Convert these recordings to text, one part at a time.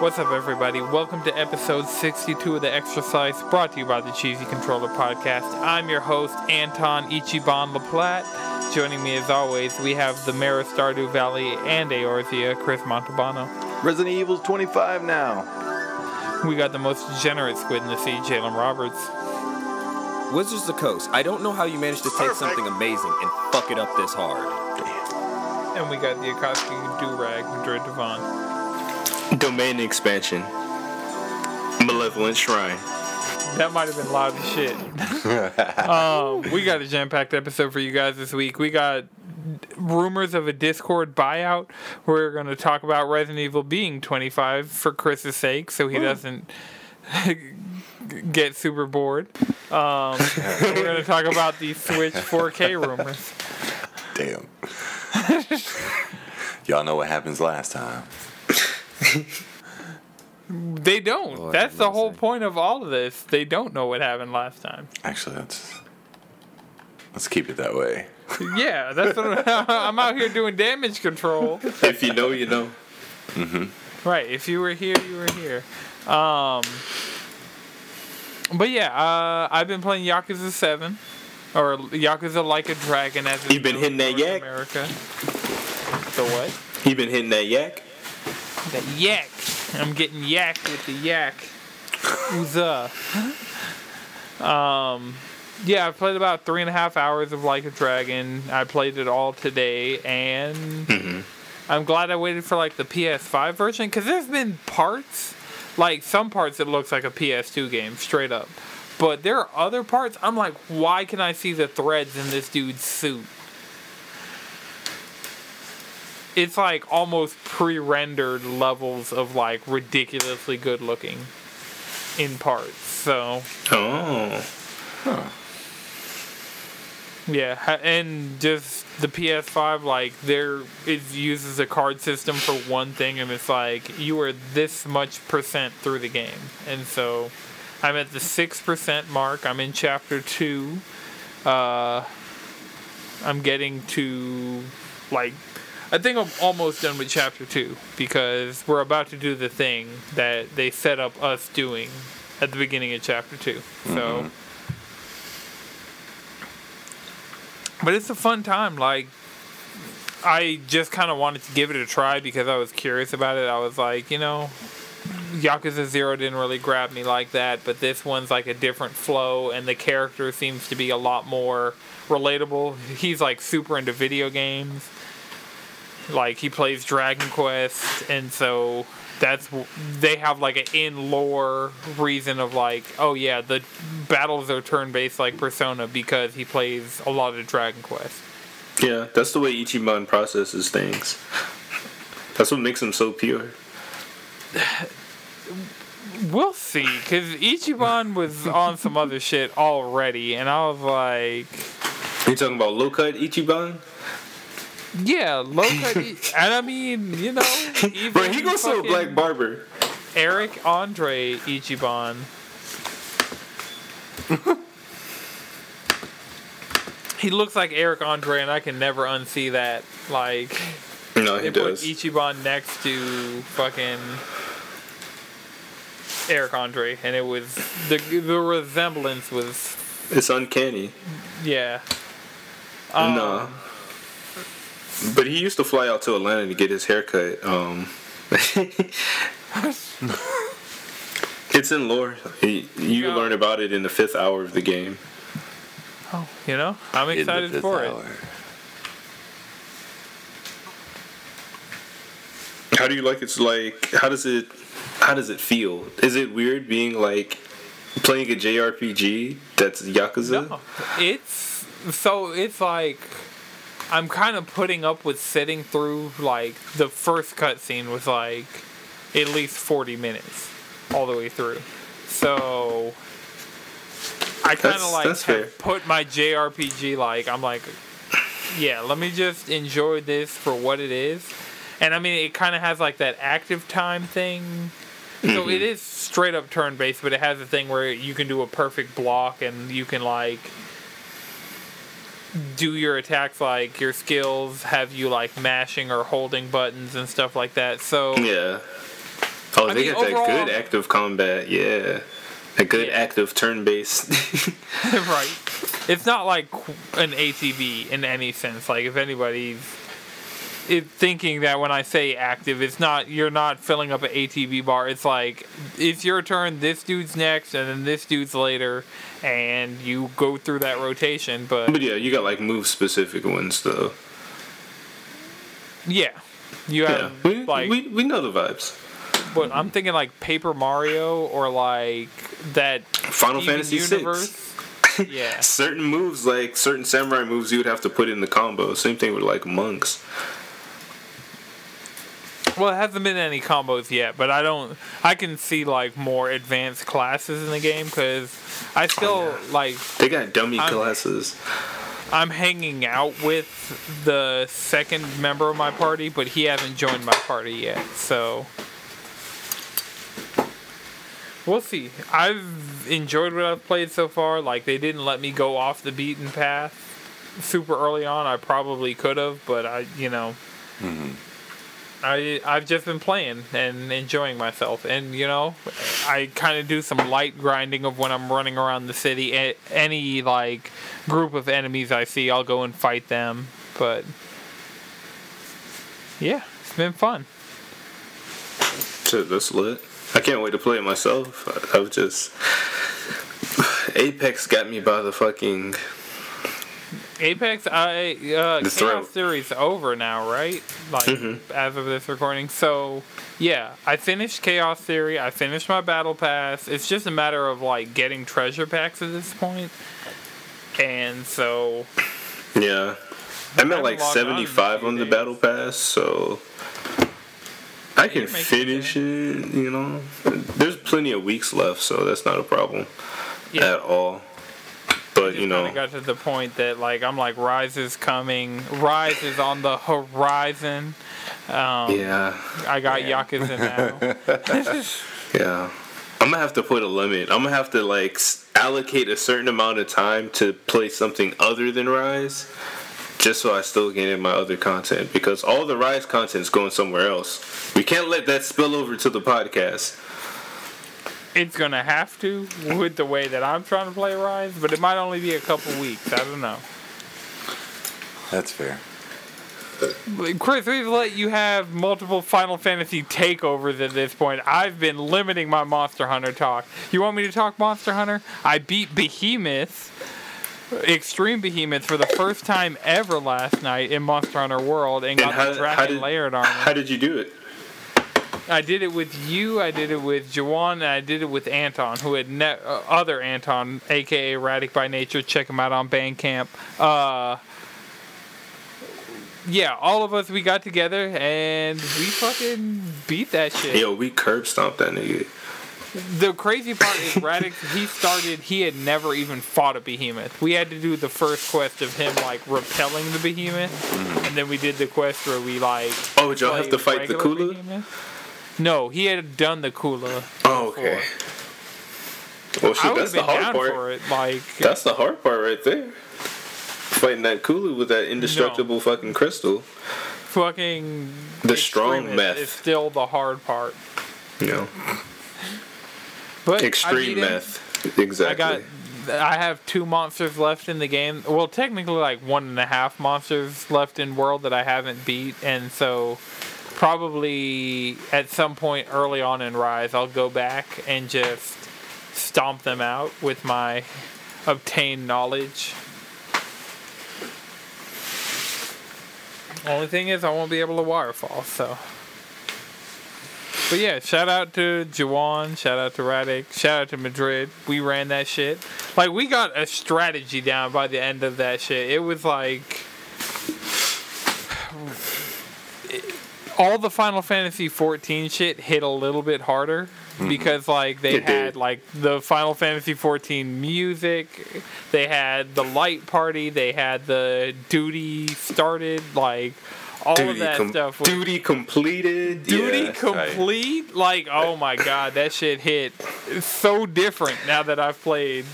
What's up, everybody? Welcome to episode 62 of The Exercise, brought to you by the Cheesy Controller Podcast. I'm your host, Anton Ichiban LaPlatte. Joining me, as always, we have the mayor of Stardew Valley and Eorzea, Chris Montalbano. Resident Evil's 25 now. We got the most degenerate squid in the sea, Jalen Roberts. Wizards of the Coast. I don't know how you managed to take Perfect. something amazing and fuck it up this hard. And we got the Akatsuki Durag, Madrid Devon. Domain expansion. Malevolent Shrine. That might have been loud as shit. um, we got a jam-packed episode for you guys this week. We got rumors of a Discord buyout. We're going to talk about Resident Evil being 25 for Chris's sake, so he doesn't get super bored. Um, we're going to talk about the Switch 4K rumors. Damn. Y'all know what happens last time. They don't. Lord That's the whole mercy. point of all of this. They don't know what happened last time. Actually, let's let's keep it that way. Yeah, that's what I'm out here doing damage control. If you know, you know. Right. If you were here, you were here. Um, but yeah, uh, I've been playing Yakuza Seven, or Yakuza Like a Dragon, as You've been hitting that North yak? America. The what? You've been hitting that yak? The yak. I'm getting yak with the yak. Ooza. Um, yeah, I played about three and a half hours of Like a Dragon. I played it all today, and I'm glad I waited for like the PS5 version because there's been parts, like some parts, it looks like a PS2 game straight up. But there are other parts. I'm like, why can I see the threads in this dude's suit? It's like almost pre-rendered levels of like ridiculously good looking in parts. So Oh. Huh. Yeah, and just the PS5, like there it uses a card system for one thing, and it's like you are this much percent through the game, and so I'm at the six percent mark. I'm in chapter two. Uh, I'm getting to like I think I'm almost done with chapter two because we're about to do the thing that they set up us doing at the beginning of chapter 2 So. Mm-hmm. But it's a fun time. Like, I just kind of wanted to give it a try because I was curious about it. I was like, you know, Yakuza Zero didn't really grab me like that, but this one's like a different flow, and the character seems to be a lot more relatable. He's like super into video games. Like, he plays Dragon Quest, and so that's they have like an in lore reason of like oh yeah the battles are turn based like persona because he plays a lot of dragon quest Yeah, that's the way Ichiban processes things. That's what makes him so pure. we'll see because ichiban was on some other shit already and i was like You talking about low cut Ichiban? Yeah low cut and i mean you know even Bro, he goes to a black barber. eric andre ichiban he looks like eric andre and i can never unsee that like No, he They put does. Ichiban next to fucking Eric Andre, and it was the the resemblance was It's uncanny. yeah. Um, no. But he used to fly out to Atlanta to get his haircut. Um, it's in lore. He- You Yeah. learn about it in the fifth hour of the game. Oh, you know, I'm excited fifth for it. How do you like it's like? How does it? How does it feel? Is it weird being like playing a JRPG that's Yakuza? No, it's so it's like I'm kind of putting up with sitting through like the first cutscene was like at least 40 minutes all the way through. So I kind of like have put my JRPG like I'm like yeah, let me just enjoy this for what it is. And I mean, it kind of has like that active time thing. So it is straight up turn based, but it has a thing where you can do a perfect block and you can like do your attacks like your skills have you like mashing or holding buttons and stuff like that. So Yeah. Oh, I they mean, got overall- that good active combat. Yeah, a good Yeah. active turn based. right. It's not like an ATB in any sense. Like if anybody's it, thinking that when I say active, it's not you're not filling up an ATB bar. It's like it's your turn. This dude's next, and then this dude's later, and you go through that rotation. But but yeah, you got like move specific ones though. yeah, you Yeah, have we, like we we know the vibes. But I'm thinking like Paper Mario or like that Final Steven Fantasy universe. six. Yeah. Certain moves, like certain samurai moves, you would have to put in the combo. Same thing with like monks. Well, it hasn't been any combos yet, but I don't. I can see like more advanced classes in the game because I still oh, like They got dummy I'm- classes. I'm hanging out with the second member of my party, but he hasn't joined my party yet. So we'll see. I've enjoyed what I've played so far. Like they didn't let me go off the beaten path super early on. I probably could have, but I, you know, mm-hmm. I I've just been playing and enjoying myself. And you know, I kind of do some light grinding of when I'm running around the city. A- Any like group of enemies I see, I'll go and fight them. But yeah, it's been fun. Shit, that's lit. I can't wait to play it myself. I've just Apex got me by the fucking Apex, I uh, The Chaos. Theory's over now, right? Like Mm-hmm. as of this recording. So yeah, I finished Chaos Theory. I finished my battle pass. It's just a matter of like getting treasure packs at this point. And so yeah. I'm at like logged on 75 on the days. battle pass, so I can finish it. You know, there's plenty of weeks left, so that's not a problem yeah, at all. But you know, I know, got to the point that like I'm like Rise is coming. Rise is on the horizon. Um, yeah, I got Yakuza now. yeah. I'm gonna have to put a limit. I'm gonna have to like allocate a certain amount of time to play something other than Rise, just so I still get in my other content. Because all the Rise content is going somewhere else. We can't let that spill over to the podcast. It's gonna have to with the way that I'm trying to play Rise, but it might only be a couple weeks. I don't know. That's fair. Chris, we've let you have multiple Final Fantasy takeovers at this point. I've been limiting my Monster Hunter talk. You want me to talk Monster Hunter? I beat Behemoth, Extreme Behemoth, for the first time ever last night in Monster Hunter World and And got how, the Dragon did Layered Armor. how did you do it? I did it with you. I did it with Jawan, and I did it with Anton, who had ne- uh, other Anton, aka Radic by Nature. Check him out on Bandcamp. Uh, yeah, all of us we got together and we fucking beat that shit. Yo, we curb stomped that nigga. The crazy part is Radic. he started. He had never even fought a behemoth. We had to do the first quest of him like repelling the behemoth, and then we did the quest where we like. Oh, did y'all have to fight the Kula? behemoth. No, he had done the Kula. Oh, okay. Well, I shit, that's the hard part. it. Like That's the hard part right there. Fighting that Kulu with that indestructible fucking crystal. fucking The strong meth. is still the hard part. Know, But extreme meth. Exactly. I got. I have two monsters left in the game. Well, technically, like one and a half monsters left in world that I haven't beat, and so probably at some point early on in Rise, I'll go back and just stomp them out with my obtained knowledge. Only thing is, I won't be able to waterfall. So, but yeah, shout out to Jawan, shout out to Radic, shout out to Madrid. We ran that shit. Like we got a strategy down by the end of that shit. It was like all the Final Fantasy 14 shit hit a little bit harder mm-hmm. because like they It did. had like the Final Fantasy 14 music, they had the light party, they had the duty started, like all of that com- stuff. Was, duty completed. duty yeah, right. complete, like oh my god, that shit hit so different now that I've played.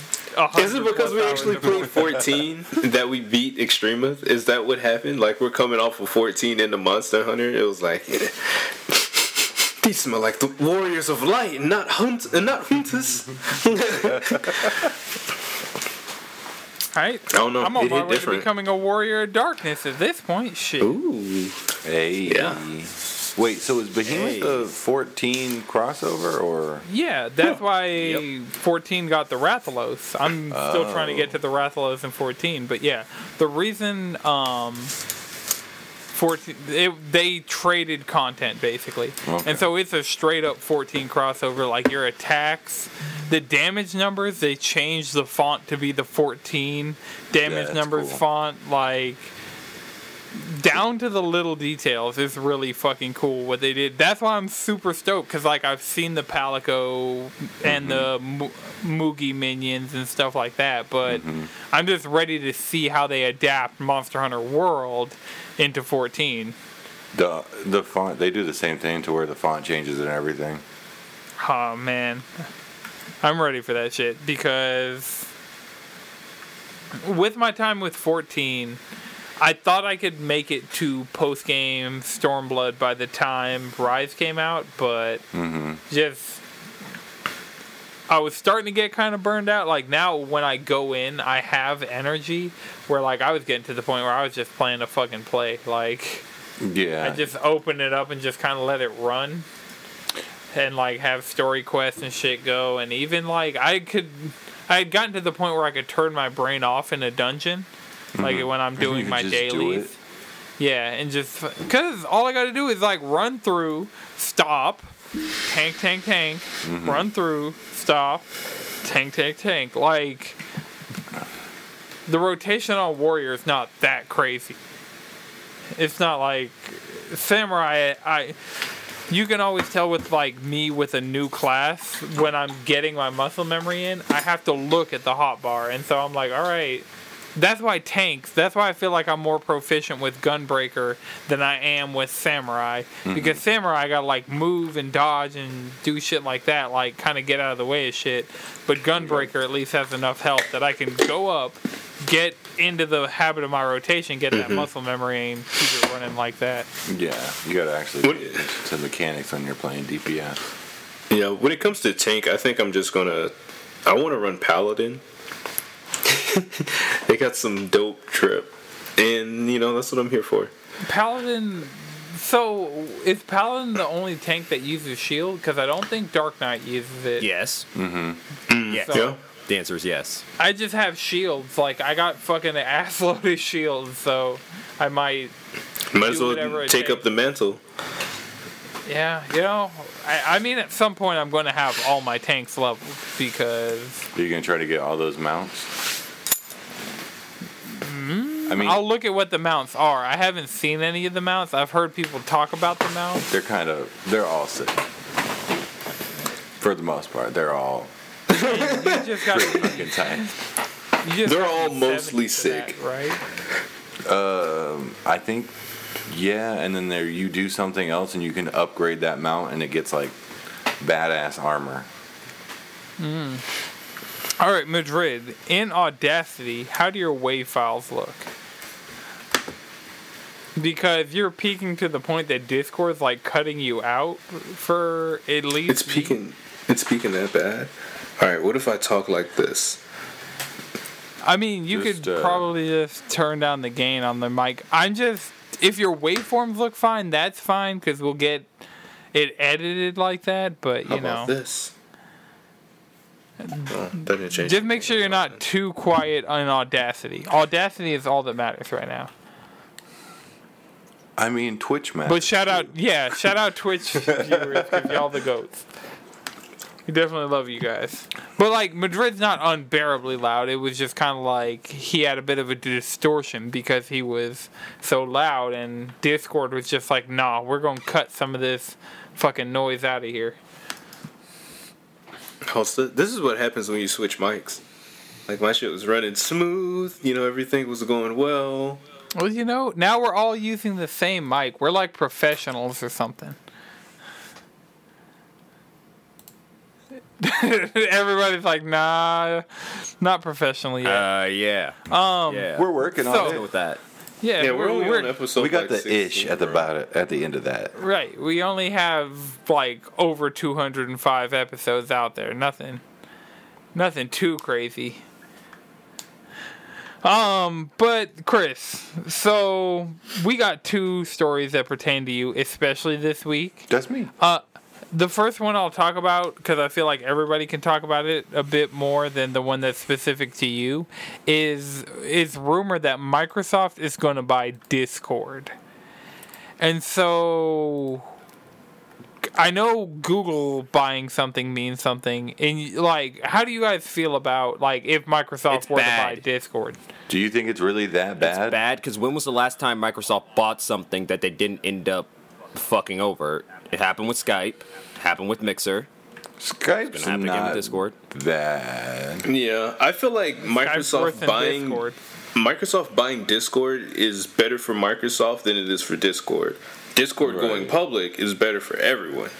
Is it because we actually played 14 that we beat Extremeth? Is that what happened? Like we're coming off of 14 in the Monster Hunter? It was like, You smell like the warriors of light, and not hunt, and not hunters. Right? I don't know. I'm on It my way different. to becoming a warrior of darkness at this point. Shit. Ooh. Hey. Yeah. Wait, so is Behemoth Hey. the 14 crossover or? Yeah, that's why 14 got the Rathalos. I'm still trying to get to the Rathalos in 14, but yeah, the reason um 14 it, they traded content basically. Okay. And so it's a straight up 14 crossover like your attacks, the damage numbers, they changed the font to be the 14 damage that's numbers cool. font like down to the little details is really fucking cool what they did. That's why I'm super stoked because like I've seen the Palico and the mm-hmm. Mo- Moogle minions and stuff like that, but mm-hmm. I'm just ready to see how they adapt Monster Hunter World into 14. The the font they do the same thing to where the font changes and everything. Oh man, I'm ready for that shit because with my time with 14, I thought I could make it to post game Stormblood by the time Rise came out, but mm-hmm. just I was starting to get kind of burned out. Like now, when I go in, I have energy. Where like I was getting to the point where I was just playing to fucking play. Like Yeah. I just open it up and just kind of let it run, and like have story quests and shit go. And even like I could, I had gotten to the point where I could turn my brain off in a dungeon, like mm-hmm. when I'm doing my just do dailies. Yeah, and just because all I got to do is like run through, stop, tank, tank, tank, mm-hmm. run through, stop, tank, tank, tank. Like the rotation on warrior is not that crazy. It's not like samurai. I you can always tell with like me with a new class when I'm getting my muscle memory in. I have to look at the hot bar, and so I'm like, all right. That's why tanks. That's why I feel like I'm more proficient with Gunbreaker than I am with Samurai. Mm-hmm. Because Samurai, gotta like move and dodge and do shit like that, like kind of get out of the way of shit. But Gunbreaker at least has enough health that I can go up, get into the habit of my rotation, get that mm-hmm. muscle memory, and keep it running like that. Yeah, you gotta actually What- get to mechanics when you're playing DPS. Yeah, when it comes to tank, I think I'm just gonna. I want to run Paladin. they got some dope trip, and you know that's what I'm here for. Paladin. So is Paladin the only tank that uses shield? Because I don't think Dark Knight uses it. Yes. Mm-hmm. Yes. So- Yeah. The answer is yes. I just have shields. Like I got fucking ass load of shields, so I might. Might as well whatever take up the mantle. Yeah, you know. I, I mean, at some point, I'm going to have all my tanks leveled because Are you gonna try to get all those mounts? I mean, I'll look at what the mounts are. I haven't seen any of the mounts. I've heard people talk about the mounts. they're kind of they're all sick. For the most part, they're all You just got pretty to. fucking tight. You just They're all mostly 70 for that, sick. right? Um, I think, yeah, and then there you do something else and you can upgrade that mount and it gets like badass armor. All right, Madrid. In Audacity, how do your wave files look? Because you're peaking to the point that Discord's like cutting you out for at least. It's peaking. It's peaking that bad. All right. What if I talk like this? I mean, you Just, could uh, probably just turn down the gain on the mic. I'm just. If your waveforms look fine, that's fine because we'll get it edited like that. But How you know, about this? Oh, that didn't change. just make sure you're not too quiet on Audacity. Audacity is all that matters right now. I mean, Twitch man. But shout out, yeah, shout out Twitch viewers because y'all the goats. We definitely love you guys. But like Madrid's not unbearably loud. It was just kind of like he had a bit of a distortion because he was so loud, and Discord was just like, "Nah, we're gonna cut some of this fucking noise out of here." Oh, also, this is what happens when you switch mics. Like my shit was running smooth. You know, everything was going well. Well, you know, now we're all using the same mic. We're like professionals or something. Everybody's like, "Nah, not professionally yet." Uh, yeah. um, yeah. we're working so- on it. with that. Yeah, Yeah, we're, only on episode. we got like the 16, ish at the bro. bottom at the end of that. Right. We only have like over 205 episodes out there. Nothing nothing too crazy. Um, but Chris, so we got two stories that pertain to you, especially this week. That's me. Uh the first one I'll talk about because I feel like everybody can talk about it a bit more than the one that's specific to you is is rumored that Microsoft is going to buy Discord. And so I know Google buying something means something. And like how do you guys feel about like if Microsoft It's were to buy. Discord? Do you think it's really that bad? It's bad because when was the last time Microsoft bought something that they didn't end up fucking over? It happened with Skype. It happened with Mixer. Skype's Gonna happen again with not Discord. bad. Yeah, I feel like Microsoft buying Discord. Microsoft buying Discord is better for Microsoft than it is for Discord. Discord Right. going public is better for everyone.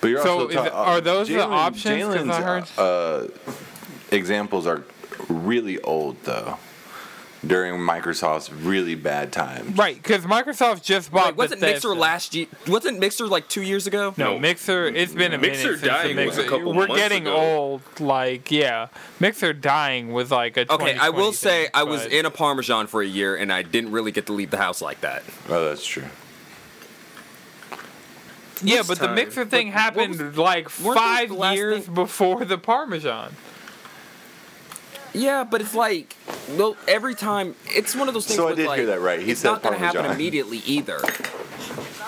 But you're So also is ta- it- are those the Jalen- options? 'Cause I Jalen's, Uh, examples are really old though. During Microsoft's really bad times. Right, because Microsoft just bought Like, wasn't Bethesda. Mixer last year? Wasn't Mixer like two years ago? No, No. Mixer. It's been a Mixer minute since dying the was a couple We're months getting ago. old. Like, yeah, Mixer dying was like a. Okay, I 2020 will say thing, I was but- in a Parmesan for a year and I didn't really get to leave the house like that. Oh, that's true. Yeah, This but the. Mixer thing But happened was- like five years thing- before the Parmesan. Yeah, but it's like, well, every time it's one of those things. So I did like, hear that right. He it's said not going to happen Parmesan. immediately either.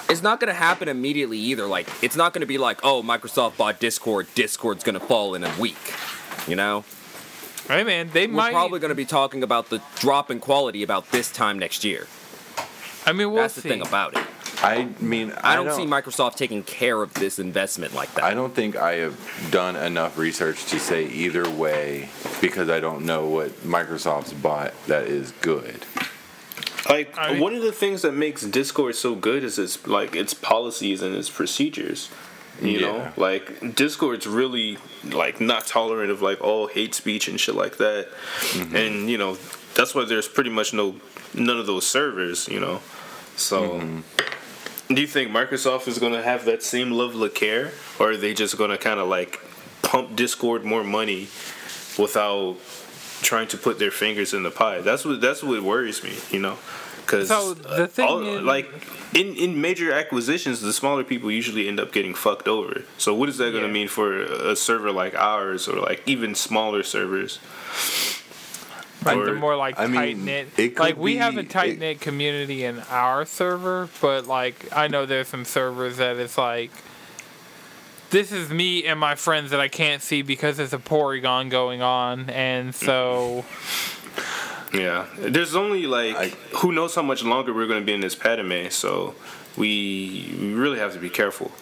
It's not going to happen immediately either. Like, it's not going to be like, oh, Microsoft bought Discord. Discord's going to fall in a week. You know, Hey man, they we're might. probably going to be talking about the drop in quality about this time next year. I mean, we'll That's see. the thing about it. I mean, I, I, don't, see Microsoft taking care of this investment like that. I don't think I have done enough research to say either way because I don't know what Microsoft's bought that is good. Like I mean- one of the things that makes Discord so good is its like its policies and its procedures. You know, like Discord's really like not tolerant of like all hate speech and shit like that, Mm-hmm. and you know that's why there's pretty much no none of those servers. You know, so. Mm-hmm. Do you think Microsoft is going to have that same level of care, or are they just going to kind of like pump Discord more money without trying to put their fingers in the pie? That's what that's what worries me, you know, because So, the thing is- like in in major acquisitions, the smaller people usually end up getting fucked over. So what is that going to Yeah. mean for a server like ours, or like even smaller servers? Like Or- the more like I tight knit. Like we have a tight knit community in our server, but like I know there's some servers that it's like this is me and my friends that I can't see because there's a Porygon going on, and so Yeah, there's only like I- who knows how much longer we're going to be in this Padme, so we we really have to be careful.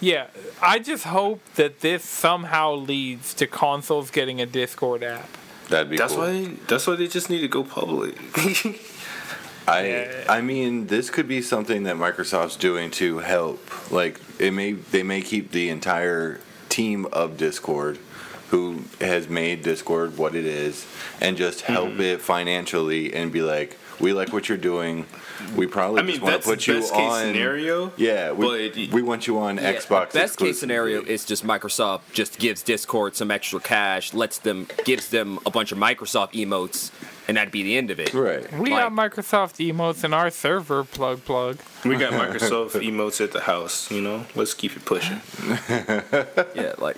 yeah. I just hope that this somehow leads to consoles getting a Discord app. That'd be That's cool. why that's why they just need to go public. I Yeah. I mean, this could be something that Microsoft's doing to help. Like it may they may keep the entire team of Discord who has made Discord what it is and just help Mm-hmm. it financially and be like, "We like what you're doing. We probably I mean, just want to put you best case on scenario. Yeah, we, but- we want you on Yeah, Xbox. Best case scenario is just Microsoft just gives Discord some extra cash, lets them gives them a bunch of Microsoft emotes, and that'd be the end of it. right. We Like- got Microsoft emotes in our server. Plug plug. We got Microsoft emotes at the house. You know, let's keep it pushing. Yeah, like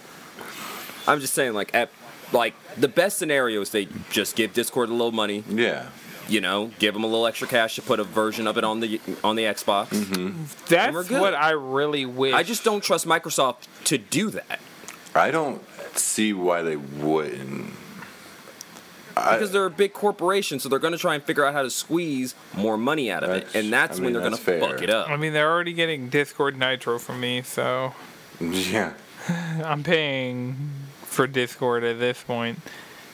I'm just saying, like at like the best scenario is they just give Discord a little money, Yeah. You know, give them a little extra cash to put a version of it on the on the Xbox. Mm-hmm. That's what I really wish. I just don't trust Microsoft to do that I don't see why they wouldn't. I- because they're a big corporation, so they're going to try and figure out how to squeeze more money out of it, and that's I when they're going to fuck it up. I mean, they're already getting Discord Nitro from me, so Yeah. I'm paying for Discord at this point.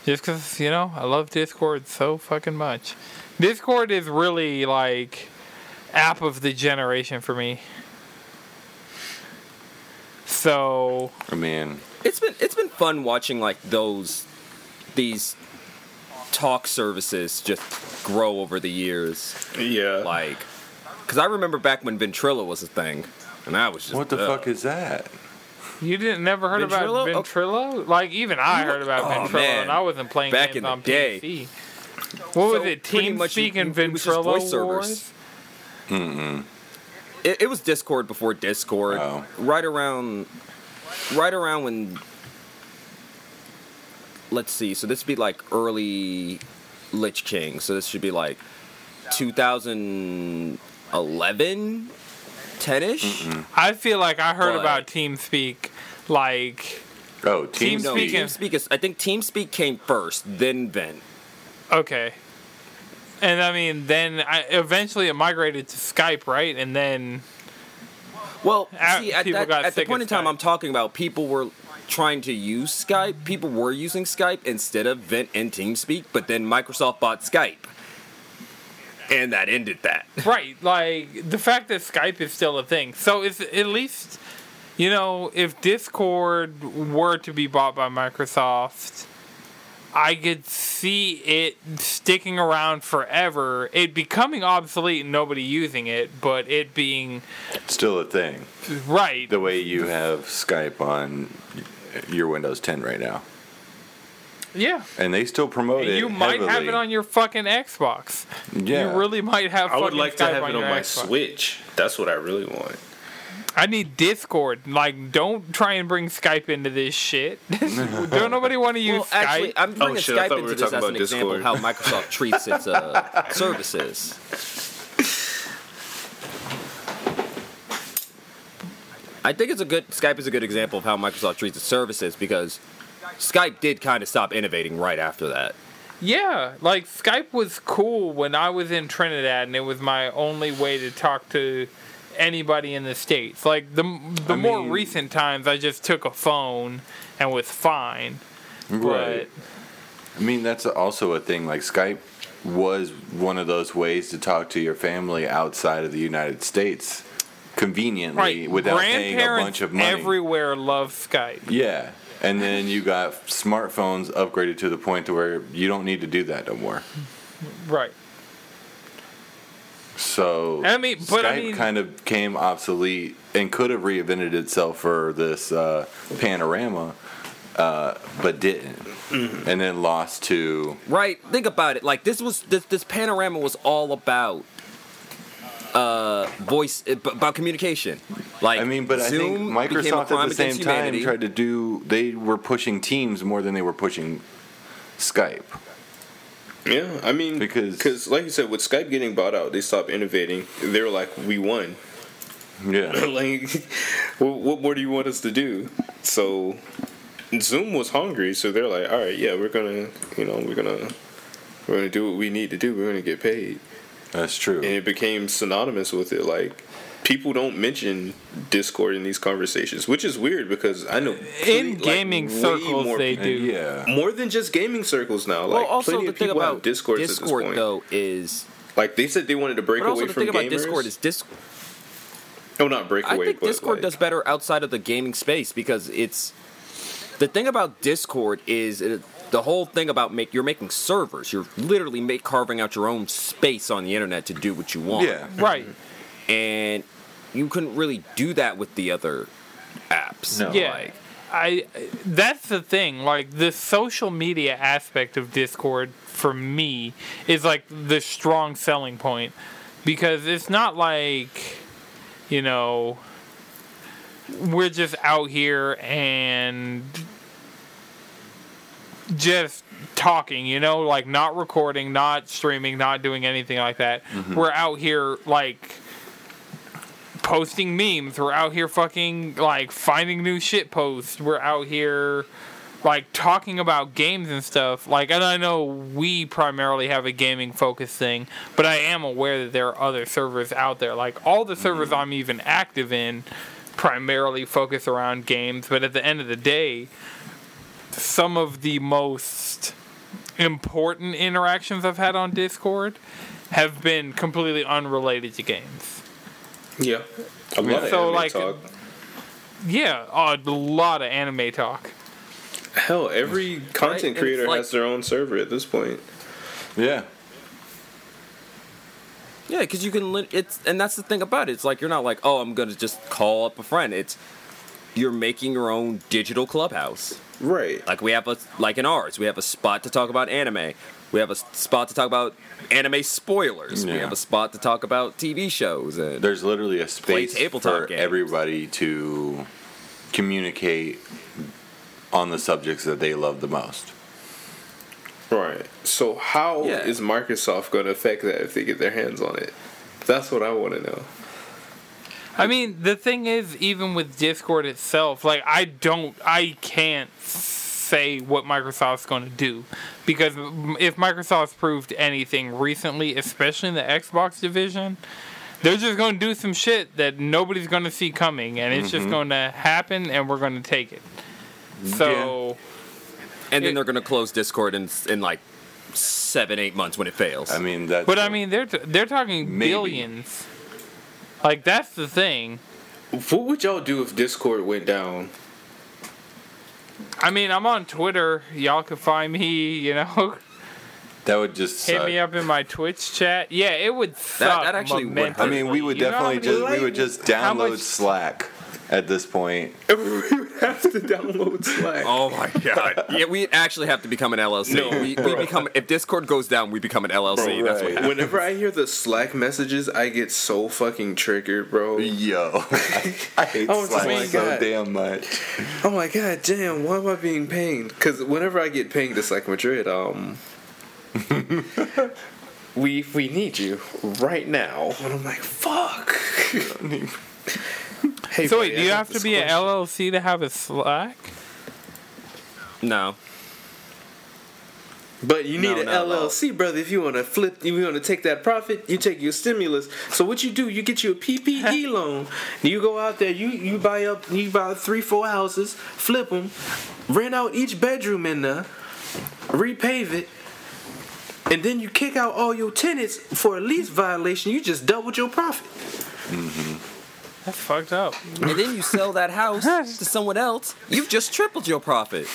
Just because, you know, I love Discord so fucking much. Discord is really like app of the generation for me. So, I mean, It's been it's been fun watching like those these talk services just grow over the years. Yeah. Like, because I remember back when Ventrilo was a thing, and I was just What the uh, fuck is that? You didn't never heard about Ventrilo? Oh. Like even I heard about Oh, Ventrilo, man. and I wasn't playing Back games in the on day. PC. What was it? pretty Team much Speak you- and it was just voice Ventrilo servers. Wars? Mm-hmm. It, it was Discord before Discord. Oh. Right around, right around when. Let's see. So this would be like early Lich King. So this should be like 2011, 10ish. I feel like I heard But- about Team Speak like Oh, Team Team No, Speak and- TeamSpeak is. I think TeamSpeak came first, then Vent. okay. And I mean, then I, eventually it migrated to Skype, right? And then Well, Uh, see, at, that, got at the point in time Skype. I'm talking about, people were trying to use Skype. People were using Skype instead of Vent and TeamSpeak, but then Microsoft bought Skype, and that ended that. right, like the fact that Skype is still a thing. So it's at least, you know, if Discord were to be bought by Microsoft, I could see it sticking around forever. It becoming obsolete and nobody using it, but it being still a thing. right. The way you have Skype on your Windows 10 right now, Yeah. and they still promote it. You might have it on your fucking Xbox. Yeah. You really might have I would fucking like to have on it on your my Xbox. Switch. That's what I really want. I need Discord. Like, don't try and bring Skype into this shit. don't nobody want to use Well, Skype. actually, I'm bringing shit, Skype thought we into this talking as an about example of how Microsoft treats its uh, services. I think it's a good Skype is a good example of how Microsoft treats its services because Skype did kind of stop innovating right after that. yeah, like Skype was cool when I was in Trinidad, and it was my only way to talk to anybody in the states. Like the the I more mean- recent times, I just took a phone and was fine. Right. I mean, that's also a thing. Like Skype was one of those ways to talk to your family outside of the United States conveniently Right, without paying a bunch of money. everywhere love Skype. yeah. And then you got smartphones upgraded to the point to where you don't need to do that no more. Right. So I mean, but Skype I mean- kind of came obsolete and could have reinvented itself for this uh, panorama, uh, but didn't, Mm-hmm. and then lost to Right? Think about it. Like this was this this panorama was all about uh voice uh, about communication. Like I mean, but I think Microsoft at the same time humanity. tried to do. They were pushing Teams more than they were pushing Skype. Yeah, I mean, Because- because like you said, with Skype getting bought out, they stopped innovating. They were like, "We won." Yeah, like, what, what more do you want us to do? So, Zoom was hungry, so they're like, "All right, yeah, we're gonna, you know, we're gonna, we're gonna do what we need to do. We're gonna get paid." that's true. and it became synonymous with it. Like people don't mention Discord in these conversations, which is weird because I know In plenty- like, gaming way circles, more they do. yeah, more than just gaming circles now. well, Like also plenty the of thing people about have Discords at this Discord point. though is, Like they said they wanted to break but also away the from thing about. Discord is Discord. oh, not break away. I away. think but Discord like, does better outside of the gaming space because it's the thing about Discord is it, the whole thing about make you're making servers. You're literally make carving out your own space on the internet to do what you want. yeah. Right. and you couldn't really do that with the other apps. No. Yeah. Like, I that's the thing. Like the social media aspect of Discord for me is like the strong selling point because it's not like you know we're just out here and just talking, you know, like not recording, not streaming, not doing anything like that. Mm-hmm. We're out here like posting memes. We're out here fucking like finding new shit posts. We're out here like talking about games and stuff. Like, and I know we primarily have a gaming focus thing, but I am aware that there are other servers out there. Like all the servers mm-hmm. I'm even active in primarily focus around games, but at the end of the day, some of the most important interactions I've had on Discord have been completely unrelated to games. Yeah, a lot of So, anime like, talk. Yeah, a lot of anime talk. Hell, every content and creator like- has their own server at this point. Yeah. Yeah, because you can. Li- it's and that's the thing about it. It's like you're not like, oh, I'm gonna just call up a friend. It's you're making your own digital clubhouse. Right. Like we have a like in ours, we have a spot to talk about anime. We have a spot to talk about anime spoilers. We have a spot to talk about TV shows. And There's literally a space tabletop for games. everybody to communicate on the subjects that they love the most. Right. So how is Yeah. Microsoft going to affect that if they get their hands on it? That's what I want to know. I mean, the thing is, even with Discord itself, like I don't, I can't say what Microsoft's going to do because if Microsoft's proved anything recently, especially in the Xbox division, they're just going to do some shit that nobody's going to see coming, and it's just mm-hmm. going to happen, and we're going to take it. So. and then it- they're gonna close Discord in in like seven eight months when it fails. I mean, that. But I mean, they're t- they're talking Maybe. billions. Like that's the thing. What would y'all do if Discord went down? I mean, I'm on Twitter. Y'all can find me. You know, that would just. hit suck. me up in my Twitch chat. Yeah, it would suck. that actually would. I mean, we would You definitely many just we would just how download much- Slack at this point. we would have to download Slack. Oh my god! yeah, we actually have to become an LLC. No, we, we become if Discord goes down, we become an LLC. Bro, That's what happens. Whenever I hear the Slack messages, I get so fucking triggered, bro. Yo, I, I hate Oh, Slack so God. damn much. Oh my god, damn! Why am I being pinged? Because whenever I get pinged to Slack Madrid, um, we we need you right now, and I'm like, fuck. hey, So buddy, wait, do I you have to be an. LLC to have a Slack? No. But you need No, an not at all. LLC, brother. If you want to flip, if you want to take that profit, you take your stimulus. So what you do, you get you a PPE loan. You go out there, you you buy up, you buy three, four houses, flip them, rent out each bedroom in there, repave it, and then you kick out all your tenants for a lease violation. You just doubled your profit. Mm-hmm. That's fucked up. And then you sell that house to someone else. You've just tripled your profit.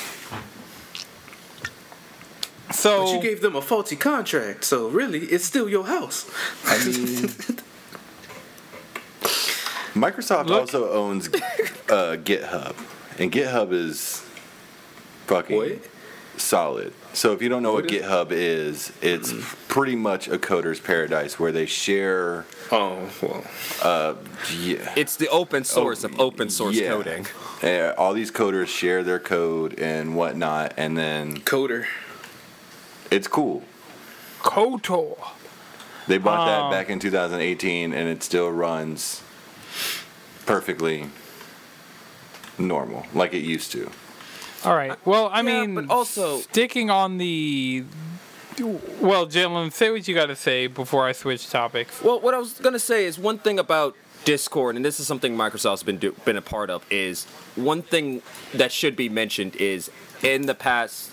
So But you gave them a faulty contract, so really, it's still your house. I mean, Microsoft Look- also owns uh, GitHub, and GitHub is fucking What? solid. So if you don't know what, What is- GitHub is, it's pretty much a coder's paradise where they share. oh well. Uh, yeah, It's the open source of open source yeah. coding. Uh, all these coders share their code and whatnot, and then Coder. it's cool. Kotor. They bought Oh. that back in 2018, and it still runs perfectly normal, like it used to. All right. Uh, well, I Yeah, mean, but also- sticking on the. Well, Jalen, say what you got to say before I switch topics. Well, what I was gonna say is one thing about Discord, and this is something Microsoft's been do, been a part of, is one thing that should be mentioned is in the past,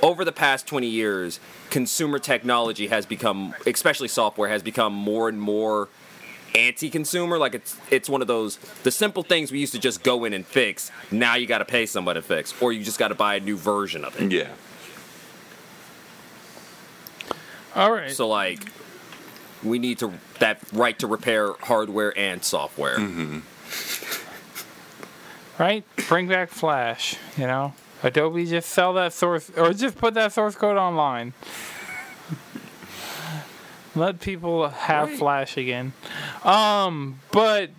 over the past twenty years, consumer technology has become, especially software, has become more and more anti-consumer. Like it's it's one of those the simple things we used to just go in and fix. Now you got to pay somebody to fix, or you just got to buy a new version of it. Yeah. All right. So like, we need to that right to repair hardware and software. Mm-hmm. right? Bring back Flash, you know? Adobe just sell that source or just put that source code online. Let people have Right. Flash again. Um, but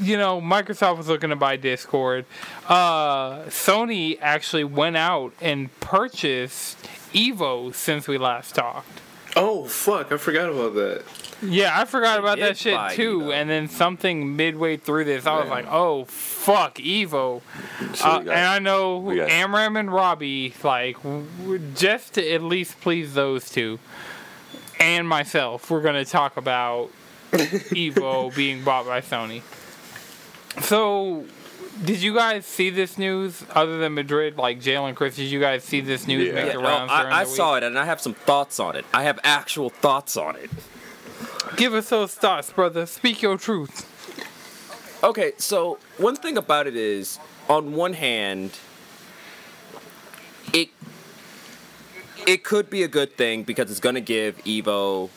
you know, Microsoft was looking to buy Discord. Uh, Sony actually went out and purchased Evo since we last talked. Oh fuck! I forgot about that. Yeah, I forgot They about that shit too. Evo. And then something midway through this, I was Yeah. like, "Oh fuck, Evo!" So Uh, got- and I know Amram and Robbie, like, just to at least please those two, and myself, we're gonna talk about Evo being bought by Sony. So, did you guys see this news other than Madrid? Like Jalen, Chris, did you guys see this news Yeah. make Yeah, the well, rounds during I, I the week? saw it and I have some thoughts on it. I have actual thoughts on it. Give us those thoughts, brother. Speak your truth. Okay, so one thing about it is, on one hand, it it could be a good thing because it's going to give Evo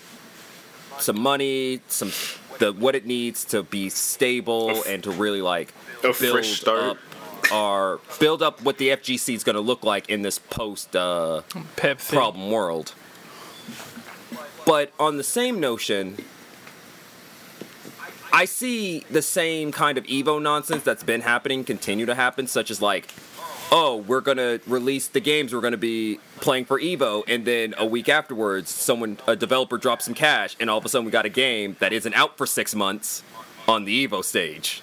some money, some the what it needs to be stable and to really like A build fresh start. up our build up what the FGC is going to look like in this post uh, problem world. But on the same notion, I see the same kind of Evo nonsense that's been happening continue to happen, such as like, oh, we're gonna release the games we're gonna be playing for Evo, and then a week afterwards, someone a developer drops some cash, and all of a sudden we got a game that isn't out for six months on the Evo stage.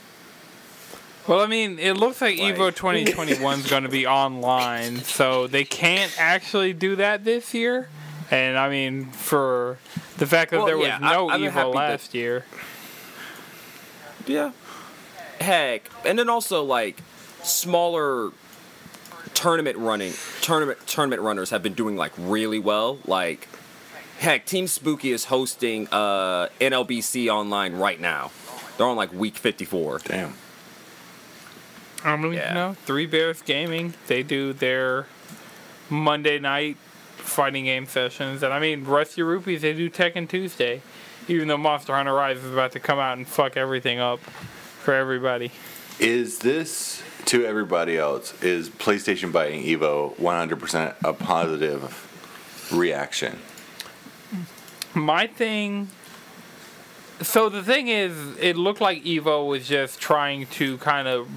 Well, I mean, it looks like Like- Evo 2021 is going to be online, so they can't actually do that this year. And I mean, for the fact that Well, there was yeah, I- no happy Evo that- last year. Yeah. Heck, and then also like smaller tournament running tournament tournament runners have been doing like really well. Like heck, Team Spooky is hosting uh NLBC online right now. They're on like week 54. Damn. I mean, Yeah. you know, Three Bears Gaming, they do their Monday night fighting game sessions. And I mean, Rusty Rupees, they do Tekken Tuesday. Even though Monster Hunter Rise is about to come out and fuck everything up for everybody. Is this to everybody else? Is PlayStation buying Evo 100% a positive reaction? My thing. So the thing is, it looked like Evo was just trying to kind of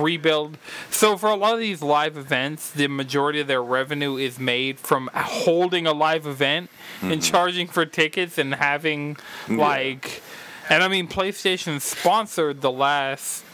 rebuild. So for a lot of these live events, the majority of their revenue is made from holding a live event and mm-hmm. charging for tickets and having like, and I mean PlayStation sponsored the last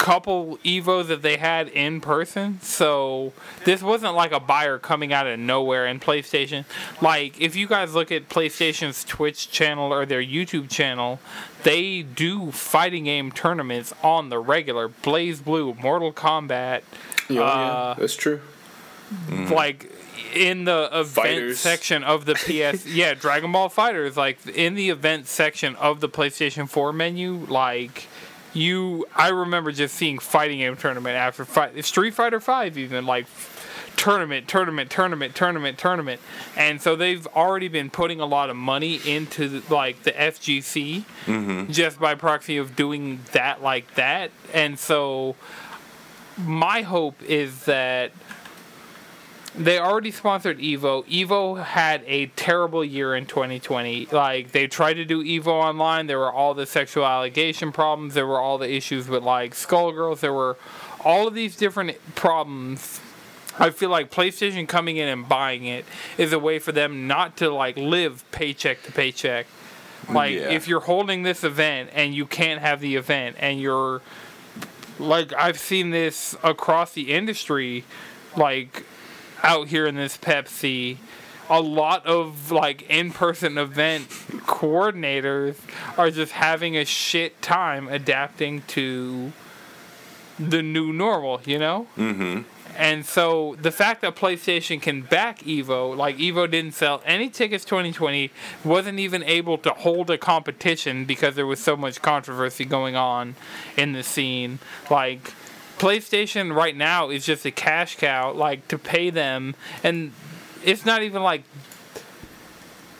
couple Evos that they had in person. So this wasn't like a buyer coming out of nowhere in PlayStation. Like if you guys look at PlayStation's Twitch channel or their YouTube channel, they do fighting game tournaments on the regular. BlazBlue, Mortal Kombat, Yeah, Uh, that's true. like in the event Fighters. section of the PS yeah, Dragon Ball FighterZ like in the event section of the PlayStation 4 menu like you I remember just seeing fighting game tournament after fight Street Fighter 5 even like tournament tournament tournament tournament tournament. And so they've already been putting a lot of money into like the FGC mm-hmm. just by proxy of doing that like that. And so my hope is that they already sponsored Evo. Evo had a terrible year in 2020. Like they tried to do Evo online, there were all the sexual allegation problems, there were all the issues with like Skullgirls, there were all of these different problems. I feel like PlayStation coming in and buying it is a way for them not to like live paycheck to paycheck. Like Yeah. if you're holding this event and you can't have the event and you're like I've seen this across the industry like out here in this Pepsi a lot of like in-person event coordinators are just having a shit time adapting to the new normal, you know? Mm-hmm. And so the fact that PlayStation can back Evo, like Evo didn't sell any tickets 2020, wasn't even able to hold a competition because there was so much controversy going on in the scene. Like PlayStation right now is just a cash cow, like to pay them, and it's not even like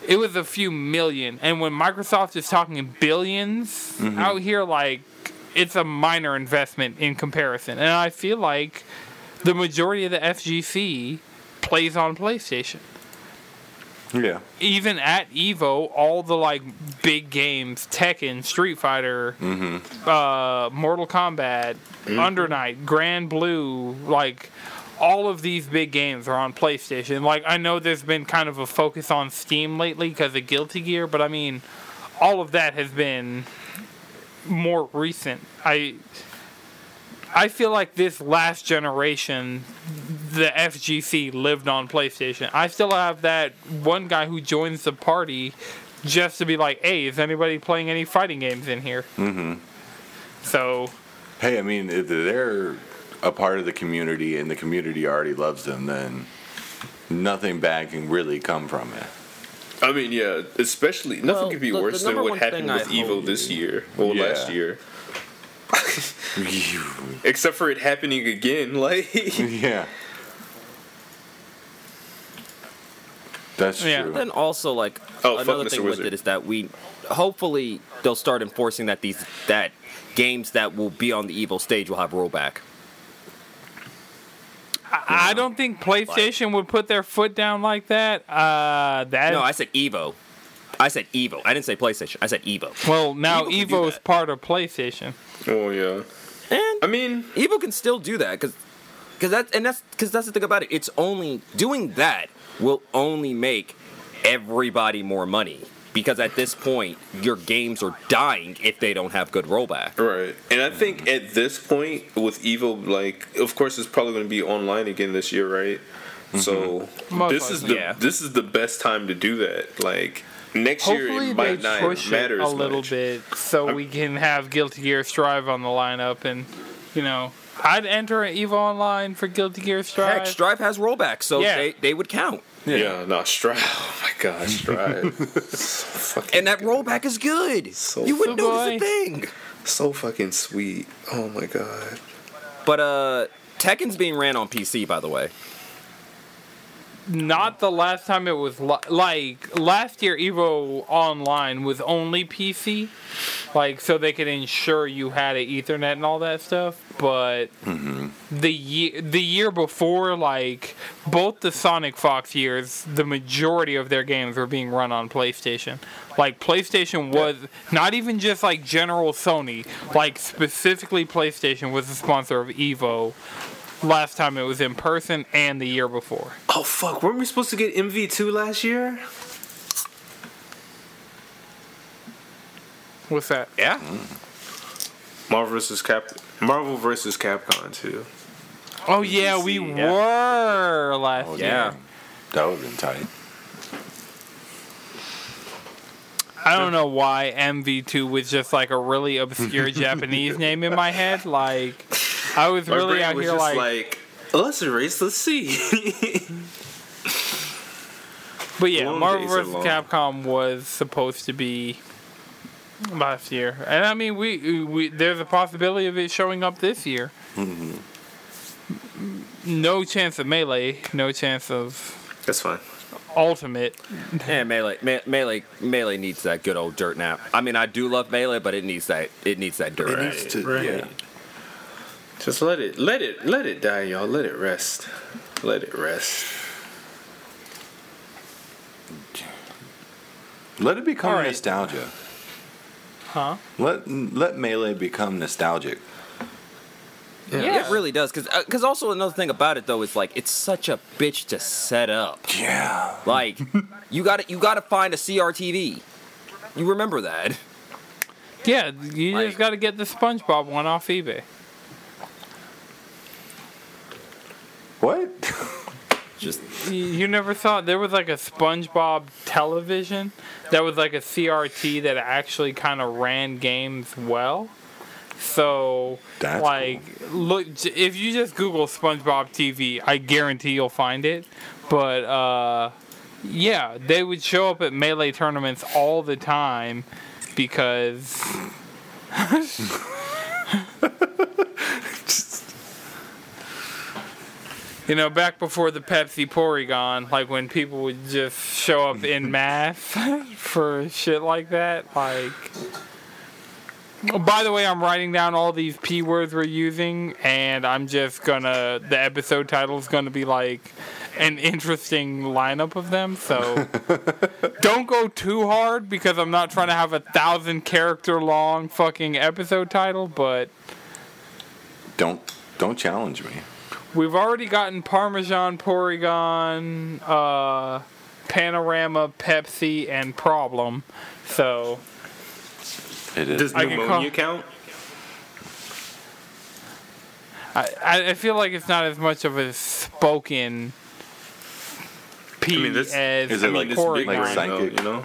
it was a few million. And when Microsoft is talking 1000000000s mm-hmm. out here, like it's a minor investment in comparison. And I feel like the majority of the FGC plays on PlayStation. Yeah. Even at Evo, all the like big games, Tekken, Street Fighter, uh, Mortal Kombat, Under Night, Granblue, like all of these big games are on PlayStation. Like I know there's been kind of a focus on Steam lately because of Guilty Gear, but I mean, all of that has been more recent. I I feel like this last generation, the FGC lived on PlayStation. I still have that one guy who joins the party just to be like, "Hey, is anybody playing any fighting games in here?" Mm-hmm. So Hey, I mean, if they're a part of the community and the community already loves them, then nothing bad can really come from it. I mean, yeah, especially nothing Well, could be the- the worse than what happened thing I with Evo hope- this year or Yeah. last year. Except for it happening again, like yeah. That's Yeah. true. Then also like Oh, another Mr. thing with it is that we hopefully they'll start enforcing that these that games that will be on the Evo stage will have rollback. I, I don't think PlayStation would put their foot down like that. Uh, that No, I said Evo. I said Evo. I didn't say PlayStation. I said Evo. well now Evo Evo is that. part of PlayStation. Oh yeah. And I mean, Evo can still do that because because that and that's because that's the thing about it. It's only doing that will only make everybody more money because at this point your games are dying if they don't have good rollback. right. And I think at this point with Evo, like, of course, it's probably going to be online again this year, right? Mm-hmm. So Most this is the Yeah. this is the best time to do that. Like next year, Hopefully it they might not push matter it a as little much. bit so we can have Guilty Gear Strive on the lineup, and you know, I'd enter an Evo Online for Guilty Gear Strive. Heck, Strive has rollback, so Yeah. they, they would count. Yeah, no, Strive. Oh my God, Strive. so And that rollback is good. So you wouldn't notice a thing. so fucking sweet. Oh my God. But uh Tekken's being ran on PC, by the way. Not the last time it was li- like last year. Evo Online was only PC, like so they could ensure you had an Ethernet and all that stuff. But mm-hmm. the year the year before, like both the SonicFox years, the majority of their games were being run on PlayStation. Like PlayStation was not even just like general Sony, like specifically PlayStation was the sponsor of Evo. Last time it was in person and the year before. Oh fuck! Weren't we supposed to get MV2 last year? What's that? Yeah. Mm. Marvel versus Cap. Marvel versus Capcom too. Oh yeah, we yeah. were last Oh, year. Yeah. That would have been tight. I don't know why MV2 was just like a really obscure Japanese name in my head. Like, I was My really brain out was here just like, like, let's erase. Let's see. but yeah, long Marvel vs. Capcom was supposed to be last year, and I mean, we, we there's a possibility of it showing up this year. Mm-hmm. No chance of melee. No chance of That's fine. ultimate. Yeah, melee, me, melee, melee needs that good old dirt nap. I mean, I do love melee, but it needs that. It needs that dirt. Right, needs to- right. yeah. Just let it, let it, let it die, y'all. Let it rest. Let it rest. Let it become All right. nostalgia. Huh? Let let melee become nostalgic. Yeah. It really does, because because uh, also another thing about it though is like it's such a bitch to set up. Yeah. Like you got to you got to find a CRTV. You remember that? Yeah, you Like- just got to get the SpongeBob one off eBay. What? Just You- never thought there was like a SpongeBob television that was like a CRT that actually kind of ran games well. So, That's like, look, if you just Google SpongeBob TV, I guarantee you'll find it. But, uh, yeah, they would show up at Melee tournaments all the time because. You know, back before the Pepsi Porygon, like when people would just show up in mass for shit like that, like. Oh, by the way, I'm writing down all these p words we're using, and I'm just gonna. The episode title is gonna be like an interesting lineup of them. So don't go too hard because I'm not trying to have a thousand character long fucking episode title, but Don't don't challenge me. We've already gotten Parmesan, Porygon, uh, Panorama, Pepsi, and Problem. So It is. Does I pneumonia call- count? I, I I feel like it's not as much of a spoken P I mean, this- as Is it I mean, like- this Porygon. big like psychic? you know.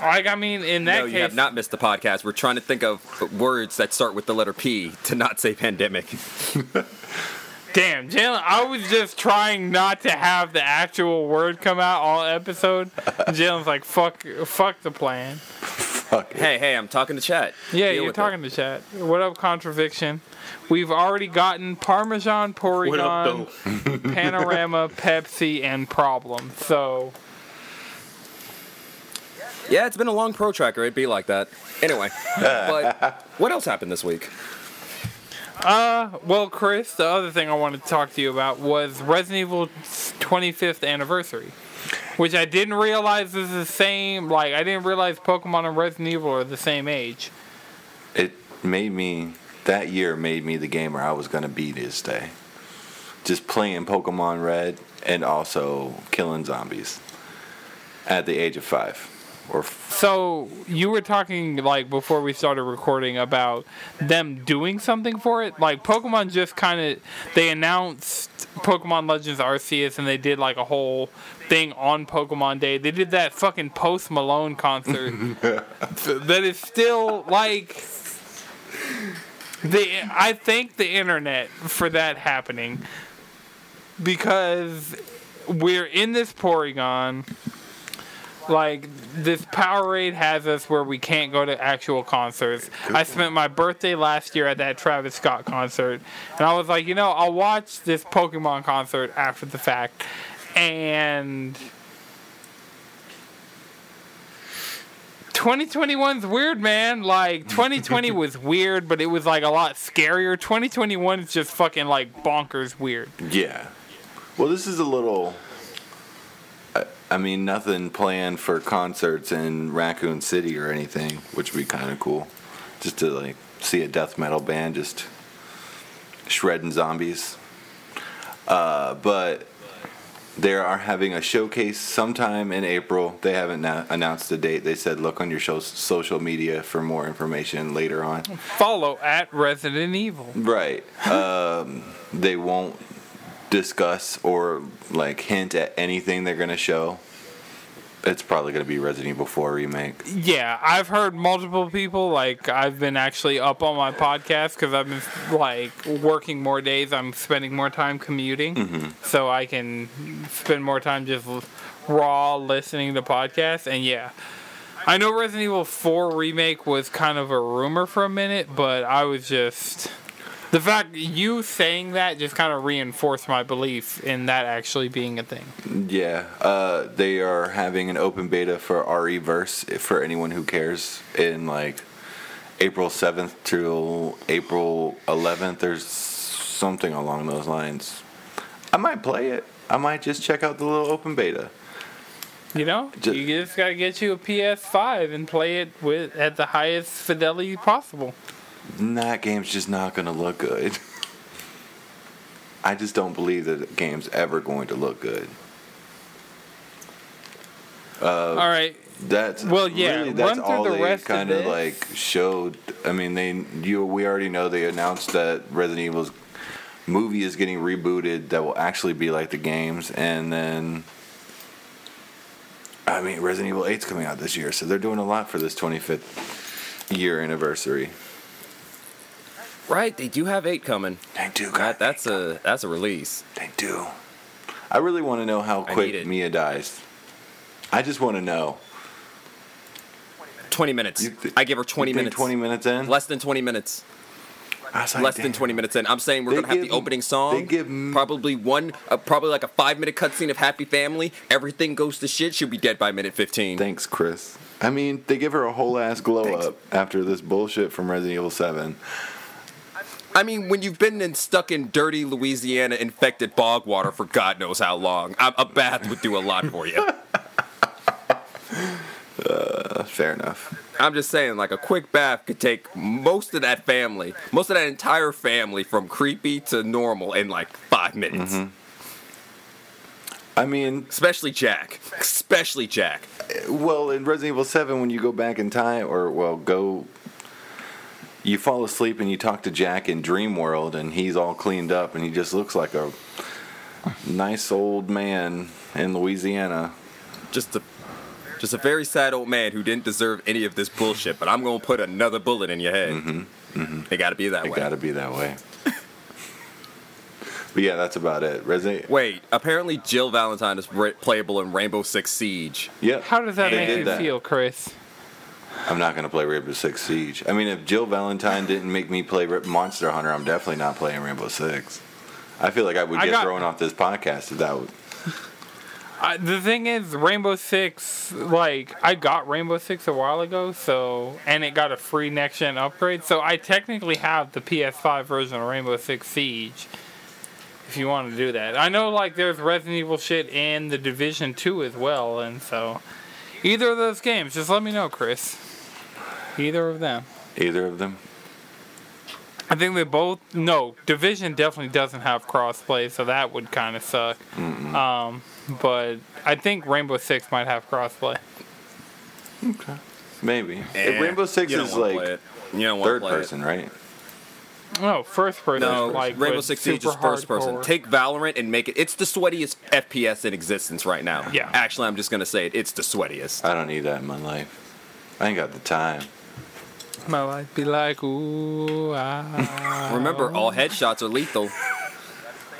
Like I mean, in that no, case, you have not missed the podcast. We're trying to think of words that start with the letter P to not say pandemic. damn, Jalen. I was just trying not to have the actual word come out all episode. And Jalen's like, "Fuck, fuck the plan." Fuck hey, hey, I'm talking to chat. Yeah, Deal you're with it. talking to chat. What up, contradiction? We've already gotten Parmesan, What up, Porygon. Panorama, Pepsi, and Problem. So, Yeah, it's been a long pro tracker. It'd be like that. Anyway, but what else happened this week? Uh, well, Chris, the other thing I wanted to talk to you about was Resident Evil's 25th anniversary, which I didn't realize is the same. Like, I didn't realize Pokemon and Resident Evil are the same age. It made me that year made me the gamer I was gonna be this day. Just playing Pokemon Red and also killing zombies at the age of five. Or So you were talking like before we started recording about them doing something for it. Like Pokemon just kind of they announced Pokemon Legends Arceus and they did like a whole thing on Pokemon Day. They did that fucking Post Malone concert that is still like the I thank the internet for that happening because we're in this Porygon like this Powerade has us where we can't go to actual concerts. I spent my birthday last year at that Travis Scott concert, and I was like, you know, I'll watch this Pokemon concert after the fact, and. 2021's weird, man. Like 2020 was weird, but it was like a lot scarier. 2021 is just fucking like bonkers weird. yeah. Well, this is a little. I, mean, nothing planned for concerts in Raccoon City or anything, which would be kind of cool. Just to like see a death metal band just shredding zombies. Uh, but they are having a showcase sometime in April. They haven't na- announced the date. They said look on your show- social media for more information later on. Follow at Resident Evil. Right. Um, they won't discuss or like hint at anything they're gonna show. It's probably gonna be Resident Evil 4 remake. Yeah, I've heard multiple people like I've been actually up on my podcast because I've been like working more days. I'm spending more time commuting, mm-hmm. so I can spend more time just raw listening to podcasts. And yeah, I know Resident Evil 4 remake was kind of a rumor for a minute, but I was just the fact you saying that just kind of reinforced my belief in that actually being a thing. Yeah. Uh, they are having an open beta for RE Verse for anyone who cares in like April 7th to April 11th or s- something along those lines. I might play it. I might just check out the little open beta. You know, Ju- you just gotta get you a PS5 and play it with at the highest fidelity possible. That game's just not going to look good. I just don't believe that the game's ever going to look good. Uh, all right, That's Well, yeah, Really, that's run all the they kind of like showed. I mean, they you we already know they announced that Resident Evil's movie is getting rebooted. That will actually be like the games, and then. I mean, Resident Evil 8's coming out this year, so they're doing a lot for this 25th year anniversary. Right, they do have eight coming. They do, That, that's a that's a release. They do. I really want to know how quick. Mia dies. I just want to know. Twenty minutes. You thi- I give her twenty You minutes. 20 minutes in? Less than twenty minutes. I like, Less than 20 minutes in. I'm saying we're They gonna have the opening song. they give m- probably one, uh, probably like a five minute cutscene of Happy Family. Everything goes to shit. She'll be dead by minute 15. Thanks, Chris. I mean, they give her a whole ass glow Thanks. up after this bullshit from Resident Evil 7. I mean, when you've been in, stuck in dirty Louisiana infected bog water for God knows how long, a, a bath would do a lot for you. Uh, fair enough. I'm just saying, like a quick bath could take most of that family, most of that entire family, from creepy to normal in like five minutes. Mm-hmm. I mean, Especially Jack. Especially Jack. well, in Resident Evil 7, when you go back in time, or, well, go. You fall asleep and you talk to Jack in Dream World, and he's all cleaned up, and he just looks like a nice old man in Louisiana. Just a just a very sad old man who didn't deserve any of this bullshit, but I'm gonna put another bullet in your head. Mm-hmm. It gotta be that It way. It gotta be that way. but yeah, that's about it. Resident. Wait, apparently Jill Valentine is re- playable in Rainbow Six Siege. Yep. how does that They make you that. feel, Chris? I'm not gonna play Rainbow Six Siege. I mean, if Jill Valentine didn't make me play Monster Hunter, I'm definitely not playing Rainbow Six. I feel like I would I get got- thrown off this podcast if that would. I, the thing is, Rainbow Six, like I got Rainbow Six a while ago, so and it got a free next gen upgrade, so I technically have the PS5 version of Rainbow Six Siege. If you want to do that, I know like there's Resident Evil shit in the Division Two as well, and so either of those games, just let me know, Chris. Either of them. Either of them. I think they both. No, Division definitely doesn't have crossplay, so that would kind of suck. Um, but I think Rainbow Six might have crossplay. Okay. Maybe. Eh, Rainbow Six you don't is wanna like play it. you don't wanna third play it. person, right? No, first person. No, like Rainbow with Six Siege super is first person. hardcore. Take Valorant and make it. It's the sweatiest FPS in existence right now. Yeah. Actually, I'm just gonna say it. It's the sweatiest. I don't need that in my life. I ain't got the time. My life be like ooh ah. Remember, all headshots are lethal.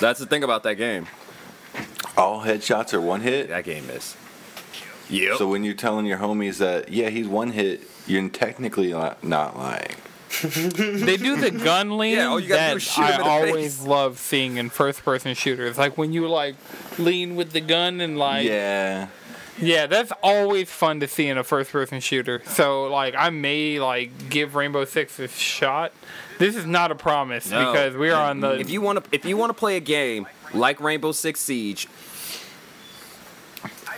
That's the thing about that game. All headshots are one hit. That game is. Yep. So when you're telling your homies that yeah he's one hit, you're technically li- not lying. They do the gun lean Yeah, all you gotta do that is shoot him I always face. love seeing in first person shooters. Like when you like lean with the gun and like yeah. Yeah, that's always fun to see in a first person shooter. So like I may like give Rainbow Six a shot. This is not a promise No. because we are on the if you want to, if you want to play a game like Rainbow Six Siege,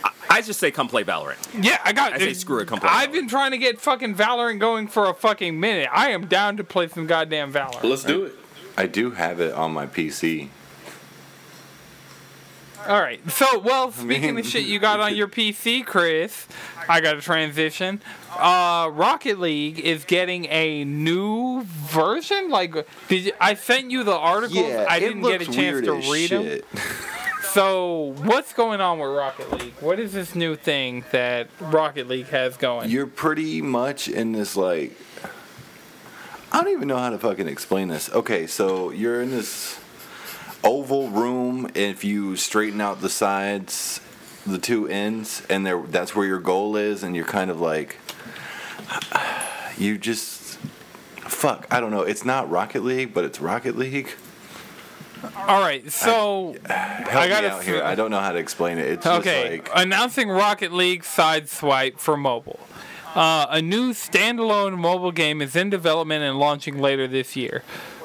I, I just say come play Valorant. Yeah, I got I say screw it, come play I've Valorant. been trying to get fucking Valorant going for a fucking minute. I am down to play some goddamn Valorant. Let's do it. I do have it on my PC. All right. So, well, speaking of shit you got on your PC, Chris, I got a transition. Uh, Rocket League is getting a new version. Like, did you, I sent you the articles? I didn't get a chance to read them. So, what's going on with Rocket League? What is this new thing that Rocket League has going? You're pretty much in this like. I don't even know how to fucking explain this. Okay, so you're in this oval room. If you straighten out the sides, the two ends, and there, that's where your goal is, and you're kind of like, you just, fuck. I don't know. It's not Rocket League, but it's Rocket League. All right. So, Help I gotta out here. I don't know how to explain it. It's Okay, just like announcing Rocket League Sideswipe for mobile. Uh, a new standalone mobile game is in development and launching later this year.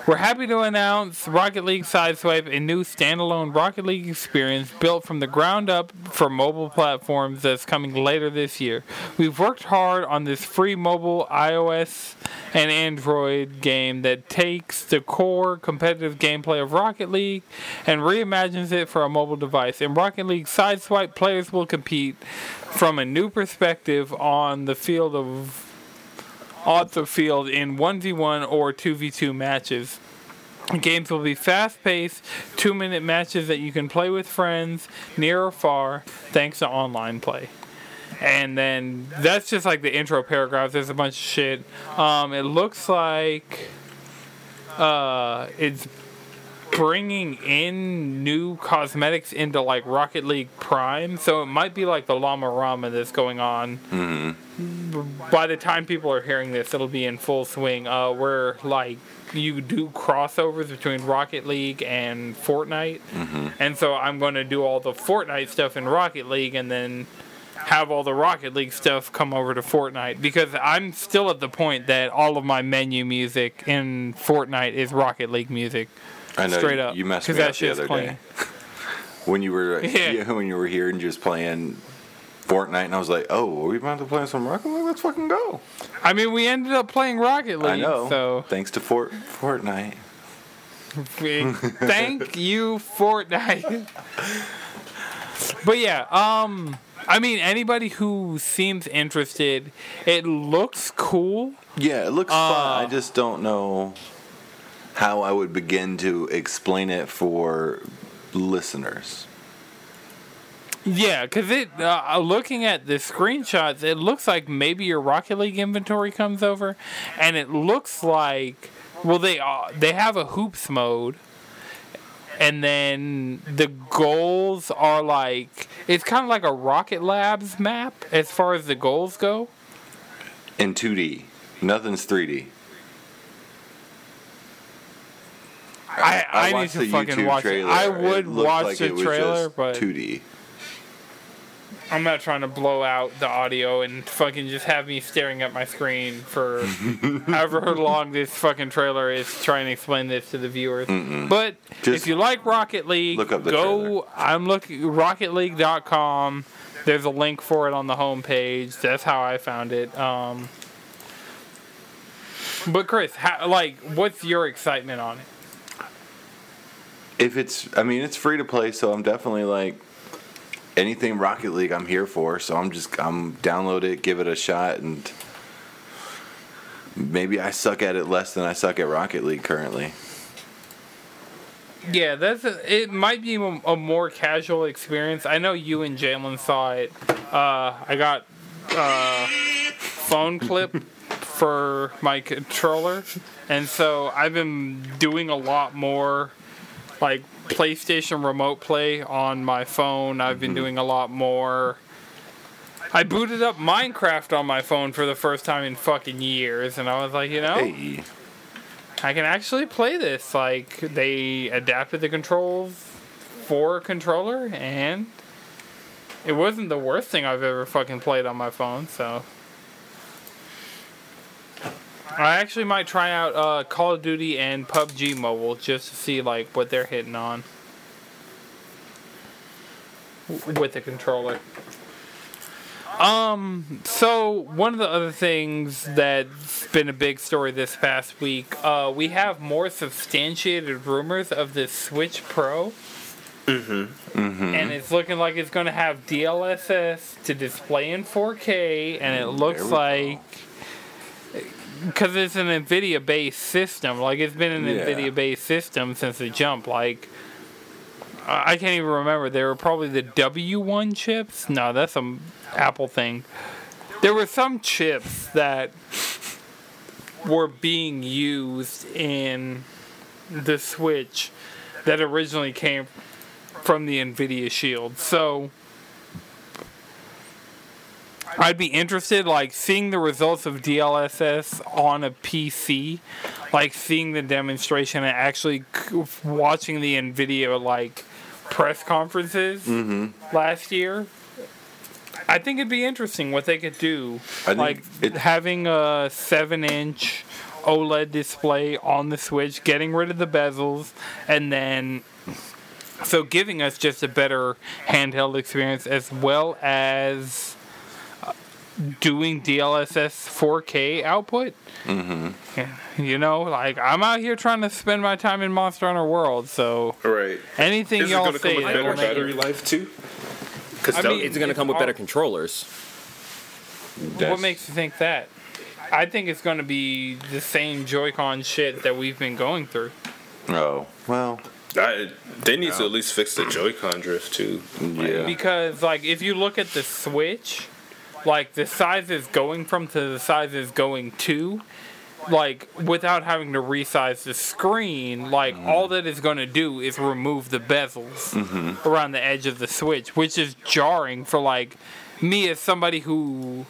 We're happy to announce Rocket League Sideswipe, a new standalone Rocket League experience built from the ground up for mobile platforms that's coming later this year. We've worked hard on this free mobile iOS and Android game that takes the core competitive gameplay of Rocket League and reimagines it for a mobile device. In Rocket League Sideswipe, players will compete from a new perspective on the field of on the field in 1v1 or 2v2 matches. Games will be fast paced, two minute matches that you can play with friends, near or far, thanks to online play. And then that's just like the intro paragraph. There's a bunch of shit. Um, it looks like uh, it's bringing in new cosmetics into like Rocket League Prime. So it might be like the Llama Rama that's going on by the time people are hearing this, it'll be in full swing. Uh, where like you do crossovers between Rocket League and Fortnite, and so I'm going to do all the Fortnite stuff in Rocket League, and then have all the Rocket League stuff come over to Fortnite because I'm still at the point that all of my menu music in Fortnite is Rocket League music. I know straight you, up, you messed me that up the other clean. day when you were Yeah. yeah, when you were here and just playing Fortnite, and I was like, "Oh, are we about to play some Rocket League? Let's fucking go!" I mean, we ended up playing Rocket League, I know. so Thanks to Fort Fortnite. Thank you, Fortnite. but yeah, um, I mean, anybody who seems interested, it looks cool. Yeah, it looks Uh, fun. I just don't know how I would begin to explain it for listeners. Yeah, because it, uh, looking at the screenshots, it looks like maybe your Rocket League inventory comes over, and it looks like, well, they uh, they have a hoops mode. And then the goals are like it's kind of like a Rocket Labs map as far as the goals go. In 2D, nothing's 3D. I, I, need to fucking YouTube watch trailer. it. I would looked watch like the it trailer, but 2D. I'm not trying to blow out the audio and fucking just have me staring at my screen for however long this fucking trailer is trying to explain this to the viewers. But Just if you like Rocket League, look up the go. trailer. I'm looking RocketLeague.com. There's a link for it on the homepage. That's how I found it. Um, but Chris, how, like, what's your excitement on it? If it's, I mean, it's free to play, so I'm definitely like anything Rocket League. I'm here for, so I'm just I'm download it, give it a shot, and maybe I suck at it less than I suck at Rocket League currently. Yeah, that's a, it. Might be a, more casual experience. I know you and Jalen saw it. Uh, I got uh, phone clip for my controller, and so I've been doing a lot more like PlayStation Remote Play on my phone. I've been mm-hmm. doing a lot more. I booted up Minecraft on my phone for the first time in fucking years, and I was like, you know, Hey, I can actually play this. Like they adapted the controls for a controller, and it wasn't the worst thing I've ever fucking played on my phone. So I actually might try out uh, Call of Duty and PUBG Mobile just to see like what they're hitting on with the controller. Um, so one of the other things that's been a big story this past week, uh, we have more substantiated rumors of the Switch Pro. Mm-hmm. And it's looking like it's going to have DLSS to display in 4K, and it looks like. go. Because it's an NVIDIA based system, like it's been an Yeah. NVIDIA based system since the jump. Like I can't even remember. They were probably the W1 chips. No, that's some Apple thing. There were some chips that were being used in the Switch that originally came from the Nvidia Shield. So I'd be interested, like seeing the results of DLSS on a PC, like seeing the demonstration and actually watching the Nvidia like press conferences mm-hmm. last year. I think it'd be interesting what they could do, I like it- having a seven-inch OLED display on the Switch, getting rid of the bezels, and then so giving us just a better handheld experience as well as doing DLSS 4K output. Mm-hmm. You know, like I'm out here trying to spend my time in Monster Hunter World, so Right. anything Is it y'all going to come with better will battery life too? Because It's going to come with better controllers. what makes you think that? I think it's going to be the same Joy-Con shit that we've been going through. Oh well, I, they need to at least fix the Joy-Con drift too. yeah. Because like if you look at the Switch, like the sizes going from to the sizes going to, like without having to resize the screen, like mm-hmm. all that is going to do is remove the bezels mm-hmm. around the edge of the Switch, which is jarring for like me as somebody who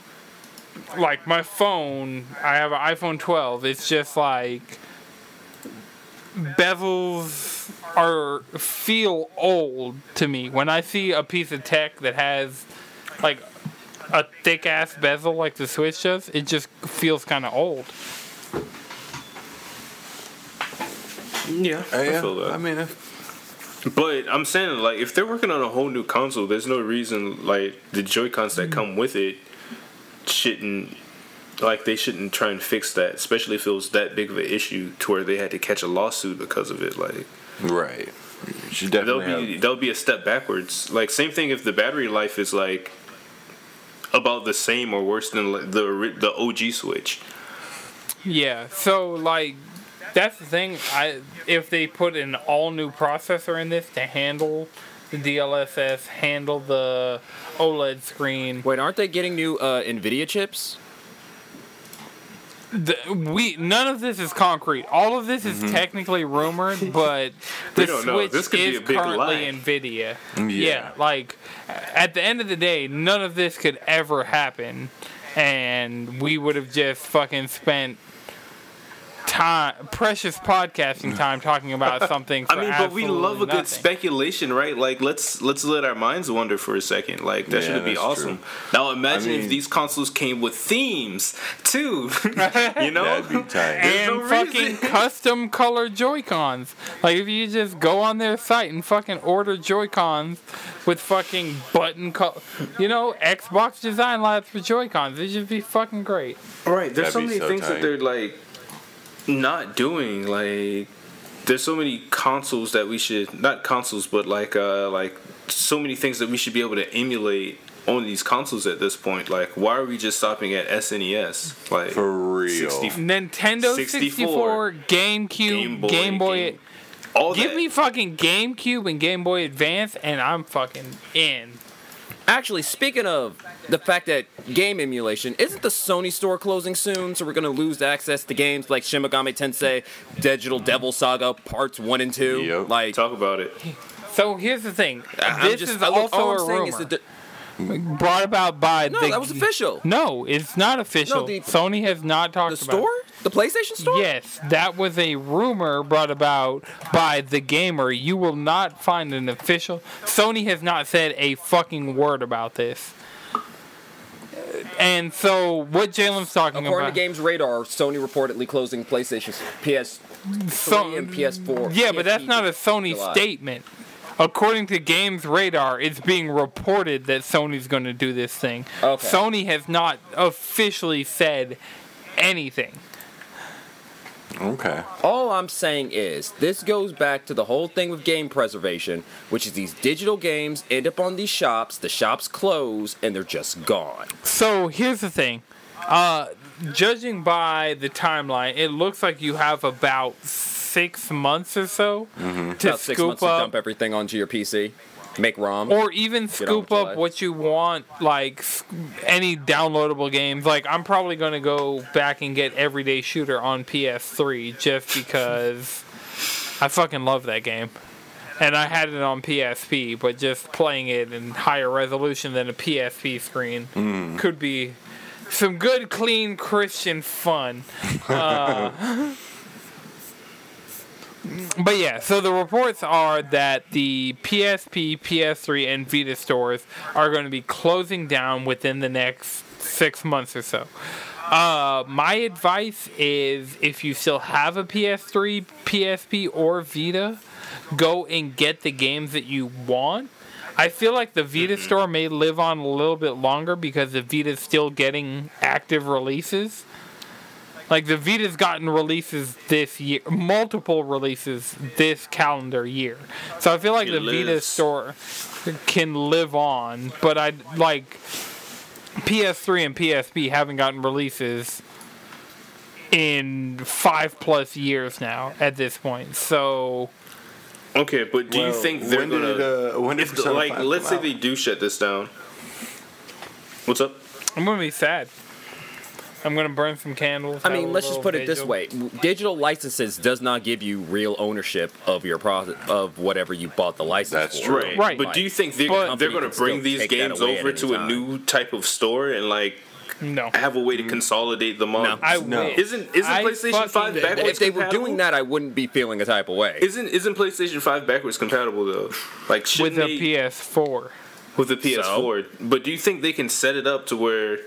like my phone, I have an iPhone 12. It's just like bezels are feel old to me when I see a piece of tech that has like a thick ass bezel like the Switch does. It just feels kind of old. Yeah, Uh, I yeah. feel that. I mean, if, But I'm saying like if they're working on a whole new console, there's no reason like the Joy Cons that come with it shouldn't like they shouldn't try and fix that, especially if it was that big of an issue to where they had to catch a lawsuit because of it. Like right. You should that'll definitely be have. that'll be a step backwards. Like same thing if the battery life is like about the same or worse than like, the the OG Switch. Yeah. So like that's the thing. I if they put an all new processor in this to handle the DLSS, handle the OLED screen. Wait, aren't they getting new uh, NVIDIA chips? The, we none of this is concrete. All of this is mm-hmm. technically rumored, but the We don't know. Switch is currently lie. Nvidia. Yeah. like at the end of the day, none of this could ever happen, and we would have just fucking spent time, precious podcasting time, talking about something. For I mean, but we love a good speculation, right? Like let's let's let our minds wander for a second. Like that Yeah, should be awesome. true. Now imagine I if these consoles came with themes too. you know, That'd be tight. And no fucking reason. custom color Joy Cons. Like if you just go on their site and fucking order Joy Cons with fucking button color, you know, Xbox Design Labs for Joy Cons. It'd just be fucking great. Right. There's That'd so many so things tight. that they're like not doing. Like there's so many consoles that we should not consoles, but like uh like so many things that we should be able to emulate on these consoles at this point. Like why are we just stopping at SNES? Like For real. 60 Nintendo 64, 64, GameCube, Game Boy. Game- all Give that. me fucking GameCube and Game Boy Advance, and I'm fucking in. Actually, speaking of the fact that game emulation, isn't the Sony store closing soon? So we're gonna lose access to games like Shin Megami Tensei, Digital Devil Saga Parts One and Two. Yep. Like, talk about it. So here's the thing. I'm this just, is I look- also all I'm a saying rumor is that the, brought about by no, the. that was official. No, it's not official. No, the- Sony has not talked about The about. store, the PlayStation Store. Yes, that was a rumor brought about by the gamer. You will not find an official. Sony has not said a fucking word about this. And so, what Jalen's talking According about? According to GamesRadar, Sony reportedly closing PlayStation PS3 So- and PS4. Yeah, but that's not a Sony July. statement. According to GamesRadar, it's being reported that Sony's going to do this thing. Okay. Sony has not officially said anything. Okay. All I'm saying is this goes back to the whole thing with game preservation, which is these digital games end up on these shops, the shops close, and they're just gone. So here's the thing. Uh, judging by the timeline, it looks like you have about six months or so to About six scoop to up, dump everything onto your PC, make ROM. or even scoop up what you want, like any downloadable games. Like I'm probably gonna go back and get Everyday Shooter on PS3 just because I fucking love that game. And I had it on PSP, but just playing it in higher resolution than a PSP screen could be some good, clean Christian fun. Uh, but yeah, so the reports are that the PSP, PS3, and Vita stores are going to be closing down within the next six months or so. Uh, my advice is if you still have a PS3, PSP, or Vita, go and get the games that you want. I feel like the Vita store may live on a little bit longer because the Vita is still getting active releases. Like the Vita's gotten releases this year, multiple releases this calendar year. So I feel like It the Vita store can live on, but I like PS3 and PSP haven't gotten releases in five plus years now at this point. So Okay, but do you think they're when gonna? did, uh, when did if the, like, let's say out? they do shut this down. What's up? I'm gonna be sad. I'm gonna burn some candles. I mean, let's just little put it this way: digital licenses does not give you real ownership of your product of whatever you bought the license That's for. true. Right. Right. But do you think they're, But- they're gonna bring these games over any to a new type of store and like No, have a way to mm-hmm. consolidate them on? No. I No. Isn't isn't I PlayStation fucking- Five backwards If they were doing that, I wouldn't be feeling a type of way. Isn't isn't PlayStation Five backwards compatible though? Like with shouldn't a they PS4. with the PS4? But do you think they can set it up to where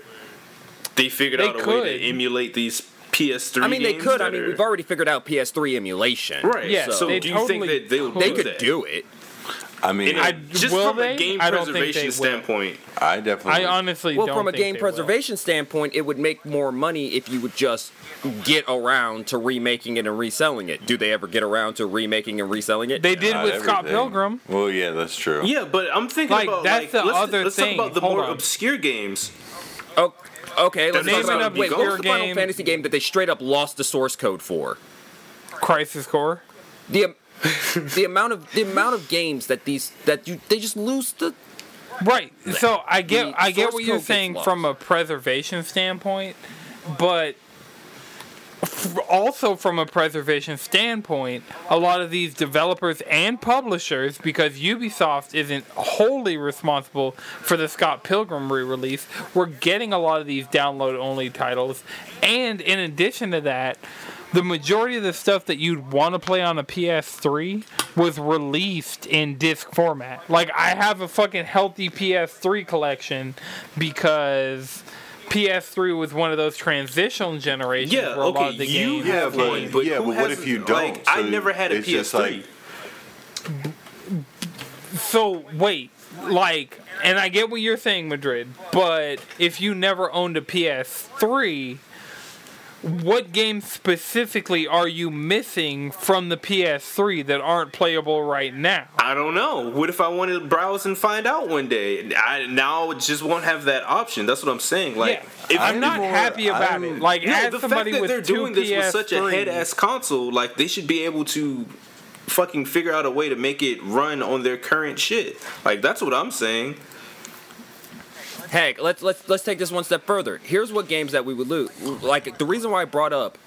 they figured They out a way to emulate these PS3? I mean, they could. I mean, are- we've already figured out PS3 emulation. right. Yeah, so they do you totally think that they could. They do could that? do it. I mean, And I, I- just from they? a game I don't think preservation they will. standpoint, I definitely. I honestly Well, don't from a game they will. preservation standpoint, it would make more money if you would just get around to remaking it and reselling it. Do they ever get around to remaking and reselling it? They did not with Scott. Pilgrim. Well, yeah, that's true. yeah. But I'm thinking Like, about that's like the let's, other let's thing. talk about the Hold more on. obscure games. Oh, okay, let's Name talk about an wait, obscure what's the Final game- Fantasy game that they straight up lost the source code for? Crisis Core. The am- the amount of the amount of games that these that you they just lose the Right. So I get The I get source what you're code gets saying lost. from a preservation standpoint, but f- also from a preservation standpoint, a lot of these developers and publishers, because Ubisoft isn't wholly responsible for the Scott Pilgrim re-release, we're getting a lot of these download-only titles, and in addition to that. the majority of the stuff that you'd want to play on a PS3 was released in disc format. Like I have a fucking healthy PS3 collection because PS3 was one of those transitional generations Yeah, where a lot okay, of the you games have but- one, but yeah, who but what has- if you don't? I So never had a PS3. like- So wait, like, and I get what you're saying, Madrid, but if you never owned a PS3, what games specifically are you missing from the PS3 that aren't playable right now? I don't know. What if I want to browse and find out one day? I now just won't have that option. That's what I'm saying. Like, yeah, if I'm not more- happy about I'm- it. Like, No, as the fact that with they're doing this with such a PS3s, head ass console, like they should be able to fucking figure out a way to make it run on their current shit. Like that's what I'm saying. Heck, let's let's let's take this one step further. Here's what games that we would lose. Like the reason why I brought up,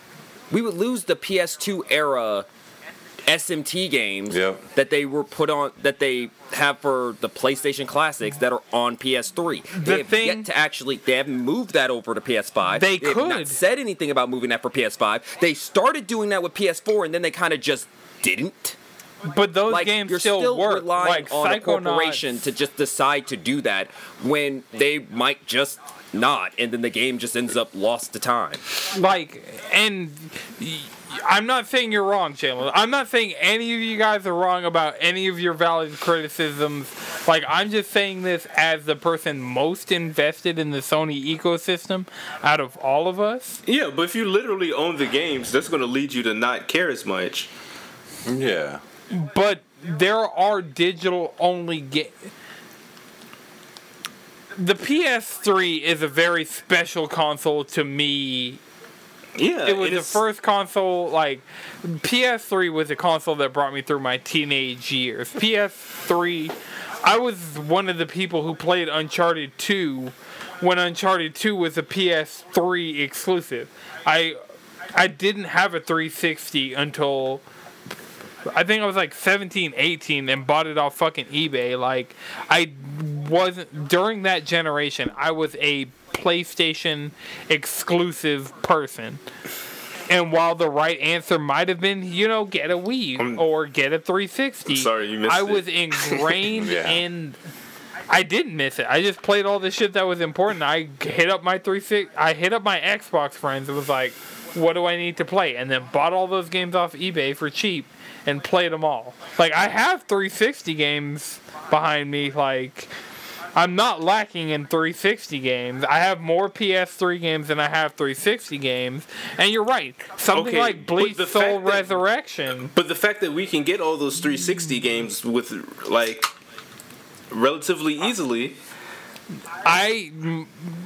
we would lose the PS2 era SMT games Yep. that they were put on that they have for the PlayStation Classics that are on PS3. The they have thing- yet to actually they haven't moved that over to PS5. They have not could. said anything about moving that for PS5. They started doing that with PS4 and then they kind of just didn't but those like games you're still, still, work. relying Like on a corporation to just decide to do that when they might just not, and then the game just ends up lost to time. like and I'm not saying you're wrong, Chandler. I'm not saying any of you guys are wrong about any of your valid criticisms. Like I'm just saying this as the person most invested in the Sony ecosystem out of all of us. Yeah, but if you literally own the games, that's going to lead you to not care as much. Yeah. But there are digital only games. The PS3 is a very special console to me Yeah, it was the is- first console like PS3 was a console that brought me through my teenage years. PS3 I was one of the people who played Uncharted 2 when Uncharted 2 was a PS3 exclusive. I I didn't have a 360 until I think I was like 17, 18 and bought it off fucking eBay. Like I wasn't during that generation, I was a PlayStation exclusive person. And while the right answer might have been, you know, get a Wii I'm- or get a 360, I'm sorry, you missed I it. was ingrained Yeah. in. I didn't miss it. I just played all the shit that was important. I hit up my 360. I hit up my Xbox friends. and was like, "What do I need to play?" And then bought all those games off eBay for cheap and played them all. Like I have 360 games behind me. Like I'm not lacking in 360 games. I have more PS3 games than I have 360 games. And you're right. Something Okay, like Bleach Soul that- Resurrection. But the fact that we can get all those 360 games with like relatively easily, I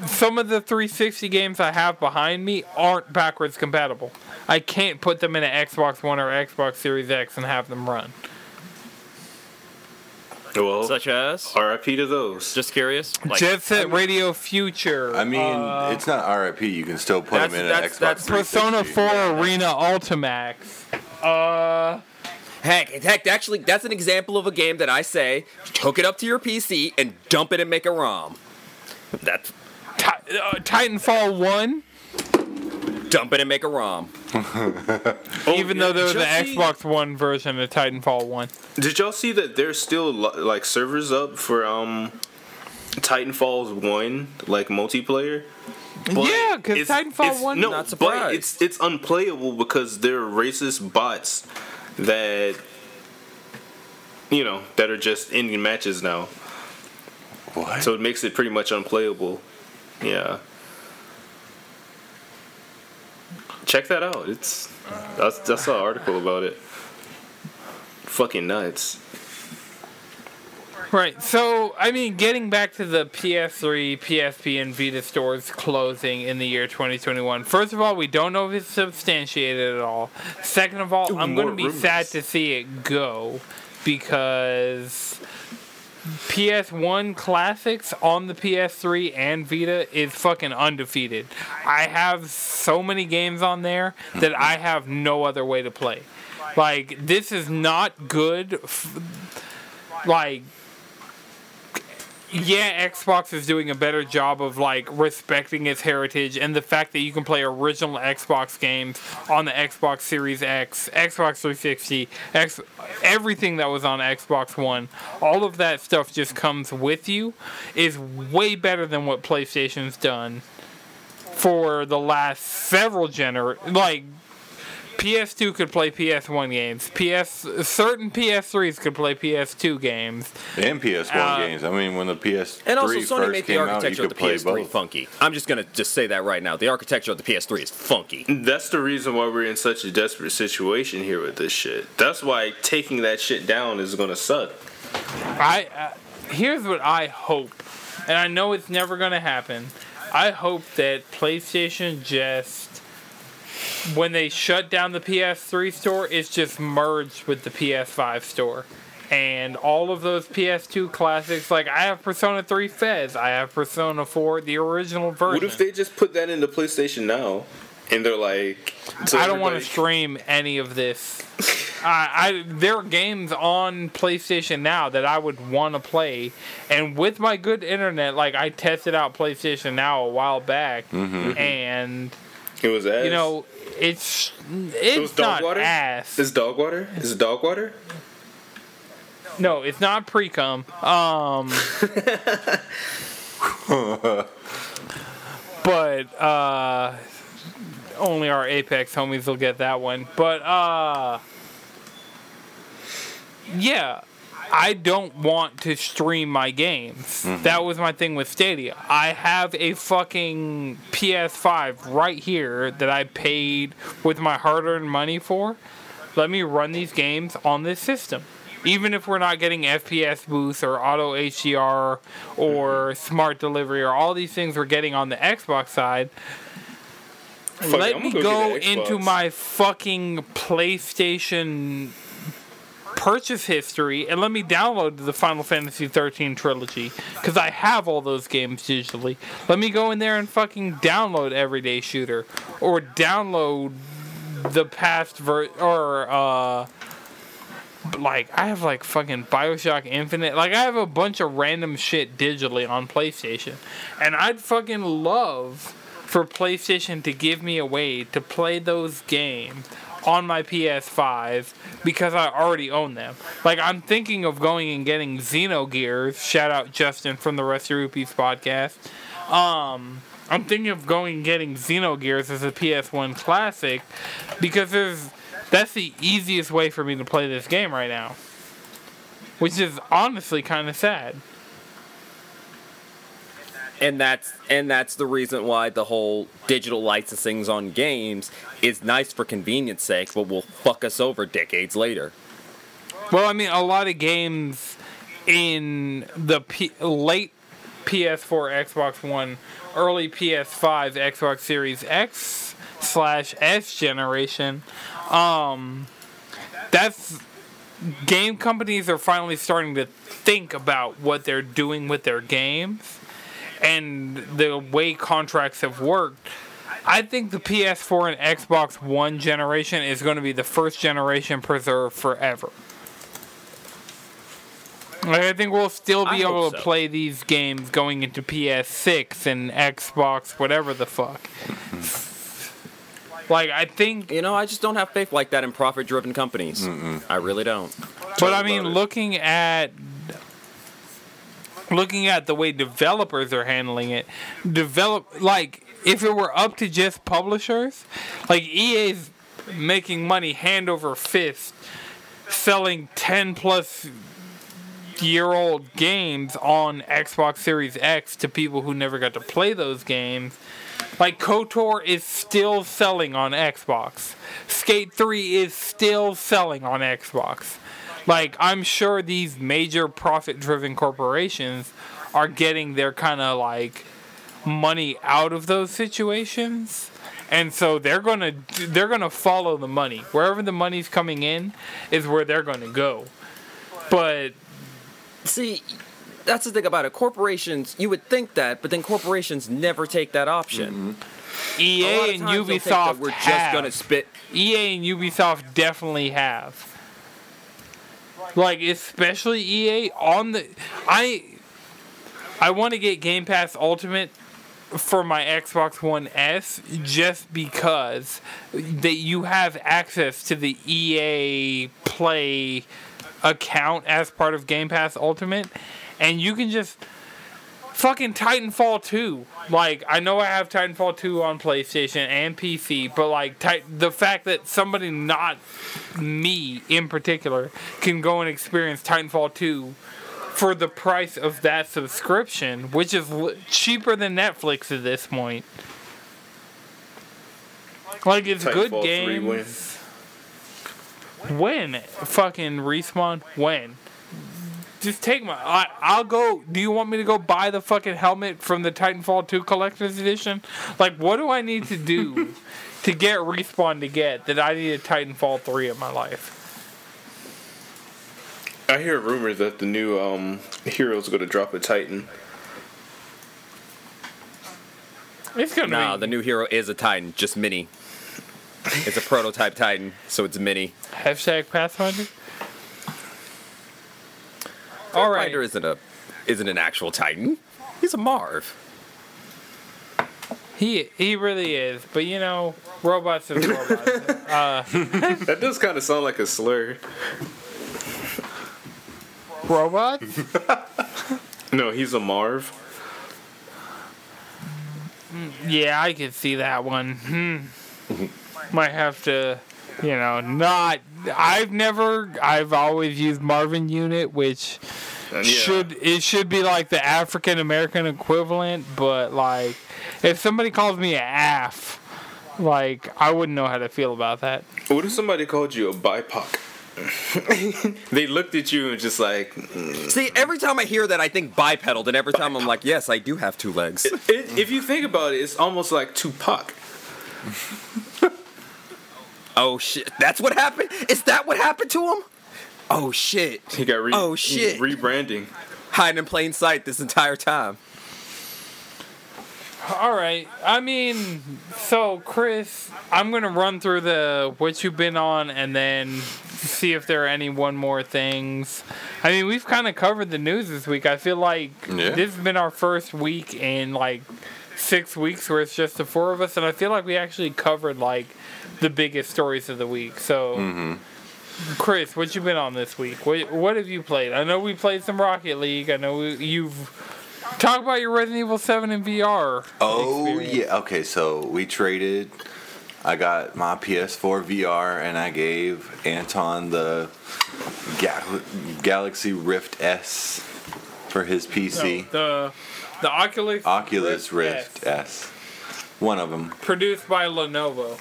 some of the 360 games I have behind me aren't backwards compatible. I can't put them in an Xbox One or Xbox Series X and have them run. well, Such as, RIP to those. just curious. Like, Jet Set Radio Future. I mean, uh, it's not RIP. You can still put them That's- in an that's- Xbox. that's Persona 360. 4 Arena Ultimax. Uh, heck, heck, actually, that's an example of a game that I say hook it up to your PC and dump it and make a ROM. That's Ti- uh, Titanfall 1, dump it and make a ROM. Oh, even though there was did an y'all see- Xbox One version of Titanfall 1. Did y'all see that there's still li- like servers up for um Titanfall's one like multiplayer? But Yeah, 'cause it's- Titanfall it's- 1 No, Not but it's it's unplayable because there are racist bots that you know that are just ending matches now. What? So it makes it pretty much unplayable. Yeah. Check that out. It's that's that's an article about it. Fucking nuts. Right. So, I mean, getting back to the PS3, PSP, and Vita stores closing in the year 2021. First of all, we don't know if it's substantiated at all. Second of all, Ooh, I'm going to be rumors. sad to see it go because PS1 classics on the PS3 and Vita is fucking undefeated. I have so many games on there that I have no other way to play. Like, this is not good. F- like, yeah, Xbox is doing a better job of like respecting its heritage and the fact that you can play original Xbox games on the Xbox Series X, Xbox 360, X, everything that was on Xbox One. All of that stuff just comes with you is way better than what PlayStation's done for the last several gener like PS2 could play PS1 games. PS certain PS3s could play PS2 games. And PS1 Uh, games. I mean, when the PS3 And also, Sony first made the came out, you of could the play PS3 both. funky. I'm just gonna just say that right now. The architecture of the PS3 is funky. That's the reason why we're in such a desperate situation here with this shit. That's why taking that shit down is gonna suck. I uh, here's what I hope, and I know it's never gonna happen. I hope that PlayStation just when they shut down the PS3 store, it's just merged with the PS5 store. And all of those PS2 classics, like I have Persona 3 FES, I have Persona 4, the original version. What if they just put that into PlayStation now, and they're like, so I don't want to stream any of this. I, I there are games on PlayStation now that I would want to play, and with my good internet, like I tested out PlayStation Now a while back, mm-hmm. and It was ass. you know it's it it's dog not water. ass. Is dog water? Is it dog water? No, it's not pre cum. Um, but uh, only our Apex homies will get that one. But uh, yeah, I don't want to stream my games. Mm-hmm. That was my thing with Stadia. I have a fucking PS5 right here that I paid with my hard-earned money for. Let me run these games on this system. Even if we're not getting FPS boost or auto HDR or smart delivery or all these things we're getting on the Xbox side, Fuck let me gonna go into my fucking PlayStation purchase history and let me download the Final Fantasy 13 trilogy because I have all those games digitally. Let me go in there and fucking download Everyday Shooter or download the past ver or uh like I have like fucking BioShock Infinite. Like I have a bunch of random shit digitally on PlayStation. And I'd fucking love for PlayStation to give me a way to play those games on my PS5 because I already own them. Like I'm thinking of going and getting Xenogears. Shout out Justin from the Rusty Rupees podcast. Um I'm thinking of going and getting Xenogears as a PS1 classic because there's that's the easiest way for me to play this game right now. Which is honestly kind of sad. and that's and that's the reason why the whole digital licensings on games is nice for convenience sake, but will fuck us over decades later. Well, I mean, a lot of games in the P- late PS4, Xbox One, early PS5, Xbox Series X slash S generation, um, that's game companies are finally starting to think about what they're doing with their games and the way contracts have worked. I think the PS4 and Xbox One generation is going to be the first generation preserved forever. Like, I think we'll still be I able to so. play these games going into PS6 and Xbox, whatever the fuck. Hmm. like, I think, You know, I just don't have faith like that in profit-driven companies. I really don't. but I mean, looking at looking at the way developers are handling it, develop like if it were up to just publishers, like EA's making money hand over fist, selling ten plus year old games on Xbox Series X to people who never got to play those games. Like KOTOR is still selling on Xbox. Skate 3 is still selling on Xbox. Like I'm sure these major profit driven corporations are getting their kind of like money out of those situations. And so they're going to they're going to follow the money. Wherever the money's coming in is where they're going to go. But See, that's the thing about it. Corporations, you would think that, but then corporations never take that option. Mm-hmm. A lot EA and times they'll think that Ubisoft we're just gonna spit. EA and Ubisoft definitely have. Like especially EA on the I I want to get Game Pass Ultimate for my Xbox One S just because that you have access to the EA Play account as part of Game Pass Ultimate, and you can just fucking Titanfall 2. Like, I know I have Titanfall 2 on PlayStation and PC, but like, tit- the fact that somebody not me in particular can go and experience Titanfall 2 for the price of that subscription, which is l- cheaper than Netflix at this point. Like, it's good Titanfall 3 when? games. When? Fucking respawn? When? Just take my. I, I'll go. Do you want me to go buy the fucking helmet from the Titanfall 2 Collector's Edition? Like, what do I need to do to get respawn to get that I need a Titanfall 3 in my life? I hear a rumor that the new um, hero's going to drop a Titan. It's gonna Nah, be the new hero is a Titan, just mini. It's a prototype Titan, so it's mini. hashtag Pathfinder. All right. Pathfinder isn't a isn't an actual Titan. He's a Marv. He he really is, but you know, robots is robots. uh, That does kind of sound like a slur. Robots? No, he's a Marv. Yeah, I could see that one. Hmm. Might have to, you know, not. I've never. I've always used Marvin Unit, which And should it should be like the African American equivalent, but like if somebody calls me a AF, like I wouldn't know how to feel about that. What if somebody called you a BIPOC? they looked at you and just like, mm. See, every time I hear that, I think bipedal, and every time I'm like, yes, I do have two legs. it, if you think about it, it's almost like Tupac. Oh shit, that's what happened. Is that what happened to him? Oh shit, He got re- Oh, shit. rebranding. hiding in plain sight this entire time. All right. I mean, so Chris, I'm gonna run through the what you've been on, and then see if there are any one more things. I mean, we've kind of covered the news this week. I feel like Yeah. this has been our first week in like six weeks where it's just the four of us, and I feel like we actually covered like the biggest stories of the week. So. Mm-hmm. Chris, what you been on this week? What what have you played? I know we played some Rocket League. I know we, you've talk about your Resident Evil Seven in VR. Oh experience. yeah. Okay, so we traded. I got my PS4 VR and I gave Anton the Gal- Galaxy Rift S for his PC. No, the the Oculus Oculus Rift S, S. One of them. produced by Lenovo.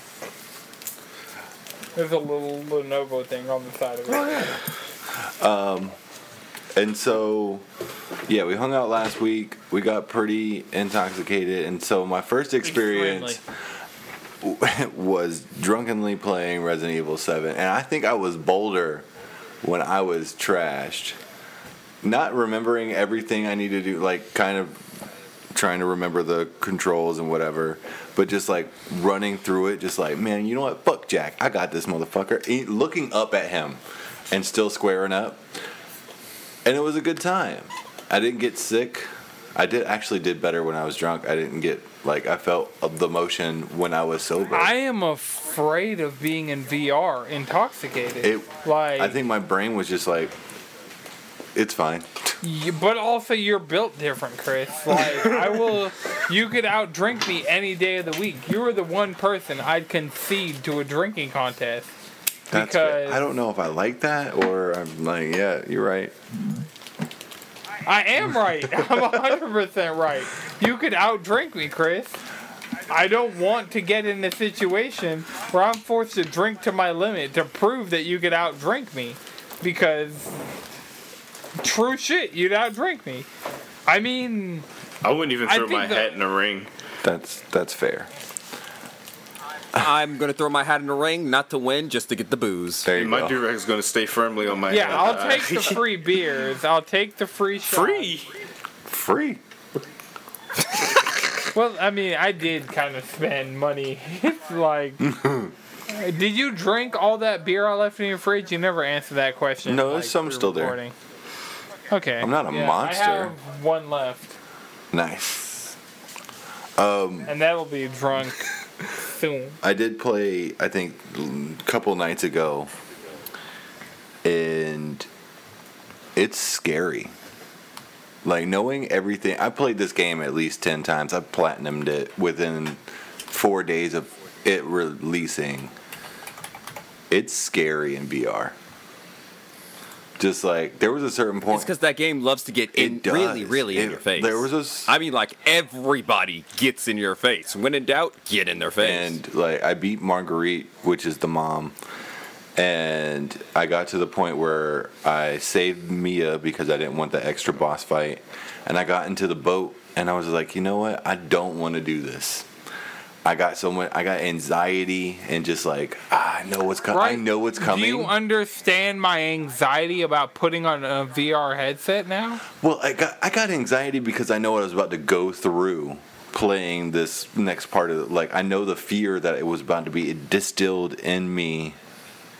There's a little Lenovo thing on the side of it. Oh, um, And so, yeah, we hung out last week. We got pretty intoxicated, and so my first experience was drunkenly playing Resident Evil 7, and I think I was bolder when I was trashed. Not remembering everything I need to do, like kind of trying to remember the controls and whatever, but just like running through it, just like, man, you know what? Fuck Jack. I got this motherfucker. Looking up at him and still squaring up. And it was a good time. I didn't get sick. I did actually did better when I was drunk. I didn't get like I felt the motion when I was sober. I am afraid of being in VR intoxicated. it like, I think my brain was just like it's fine. you, but also you're built different, Chris. Like I will, you could outdrink me any day of the week. You are the one person I'd concede to a drinking contest. That's fair. Because- I don't know if I like that or I'm like, yeah, you're right. I am right. I'm 100% right. You could outdrink me, Chris. I don't want to get in a situation where I'm forced to drink to my limit to prove that you could outdrink me. Because, true shit, you'd outdrink me. I mean, I wouldn't even I throw my the- hat in a ring. That's that's fair. I'm gonna throw my hat in the ring, not to win, just to get the booze. There you My go. Durex is going to stay firmly on my yeah, head. I'll uh, take the free beers. I'll take the free shots. Free? Free. Well, I mean, I did kind of spend money. It's like, did you drink all that beer I left in your fridge? You never answered that question. No, like, there's some through still there. Okay. I'm not a Yeah, monster. I have one left. Nice. and that'll be drunk soon. I did play, I think, a couple nights ago, and it's scary. Like knowing everything. I played this game at least ten times. I platinumed it within four days of it releasing. It's scary in VR. Just like there was a certain point. It's because that game loves to get in It really, really in your face. there was a s- I mean, like everybody gets in your face. When in doubt, get in their face. and like I beat Marguerite, which is the mom, and I got to the point where I saved Mia because I didn't want the extra boss fight, and I got into the boat, and I was like, you know what, I don't want to do this. I got so much. I got anxiety and just like ah, I know what's coming. I know what's coming. Do you understand my anxiety about putting on a VR headset now? Well, I got I got anxiety because I know what I was about to go through playing this next part of it. Like I know the fear that it was about to be it distilled in me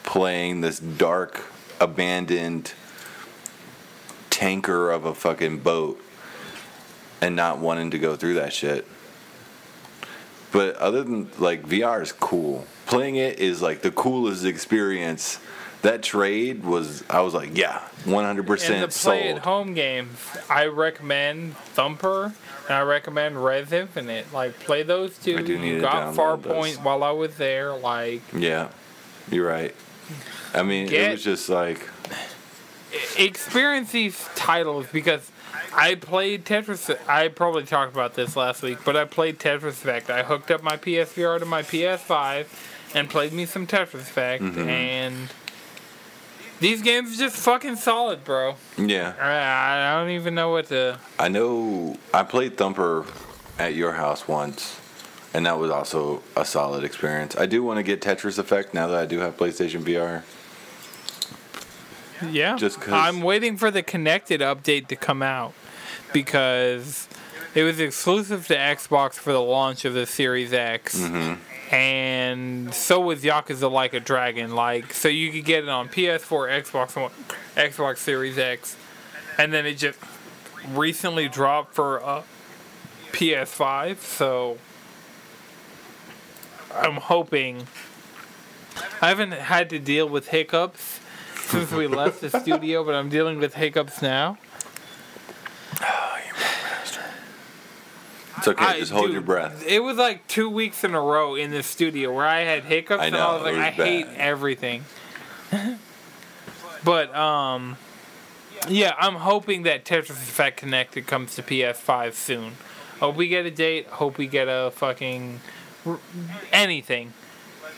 playing this dark, abandoned tanker of a fucking boat and not wanting to go through that shit. But other than like VR is cool. Playing it is like the coolest experience. That trade was I was like, yeah, 100% And the sold. play at home games, I recommend Thumper and I recommend Rez Infinite. Like play those two. I do need to Got download Farpoint those. while I was there. Like Yeah, you're right. I mean, it was just like, experience these titles because I played Tetris. I probably talked about this last week, but I played Tetris Effect. I hooked up my PSVR to my PS5 and played me some Tetris Effect, Mm-hmm. and these games are just fucking solid, bro. yeah. I, I don't even know what to. I know I played Thumper at your house once, and that was also a solid experience. I do want to get Tetris Effect now that I do have PlayStation VR. Yeah, Just 'cause- I'm waiting for the connected update to come out because it was exclusive to Xbox for the launch of the Series X, Mm-hmm. and so was Yakuza Like a Dragon. Like, so you could get it on PS4, Xbox One, Xbox Series X, and then it just recently dropped for uh, PS5. So I'm hoping. I haven't had to deal with hiccups since we left the studio, but I'm dealing with hiccups now. It's okay, I- just hold dude, your breath. It was like two weeks in a row in the studio where I had hiccups, I and I was like, was I hate everything. but um, yeah, I'm hoping that Tetris Effect Connected comes to PS5 soon. Hope we get a date. Hope we get a fucking r- anything,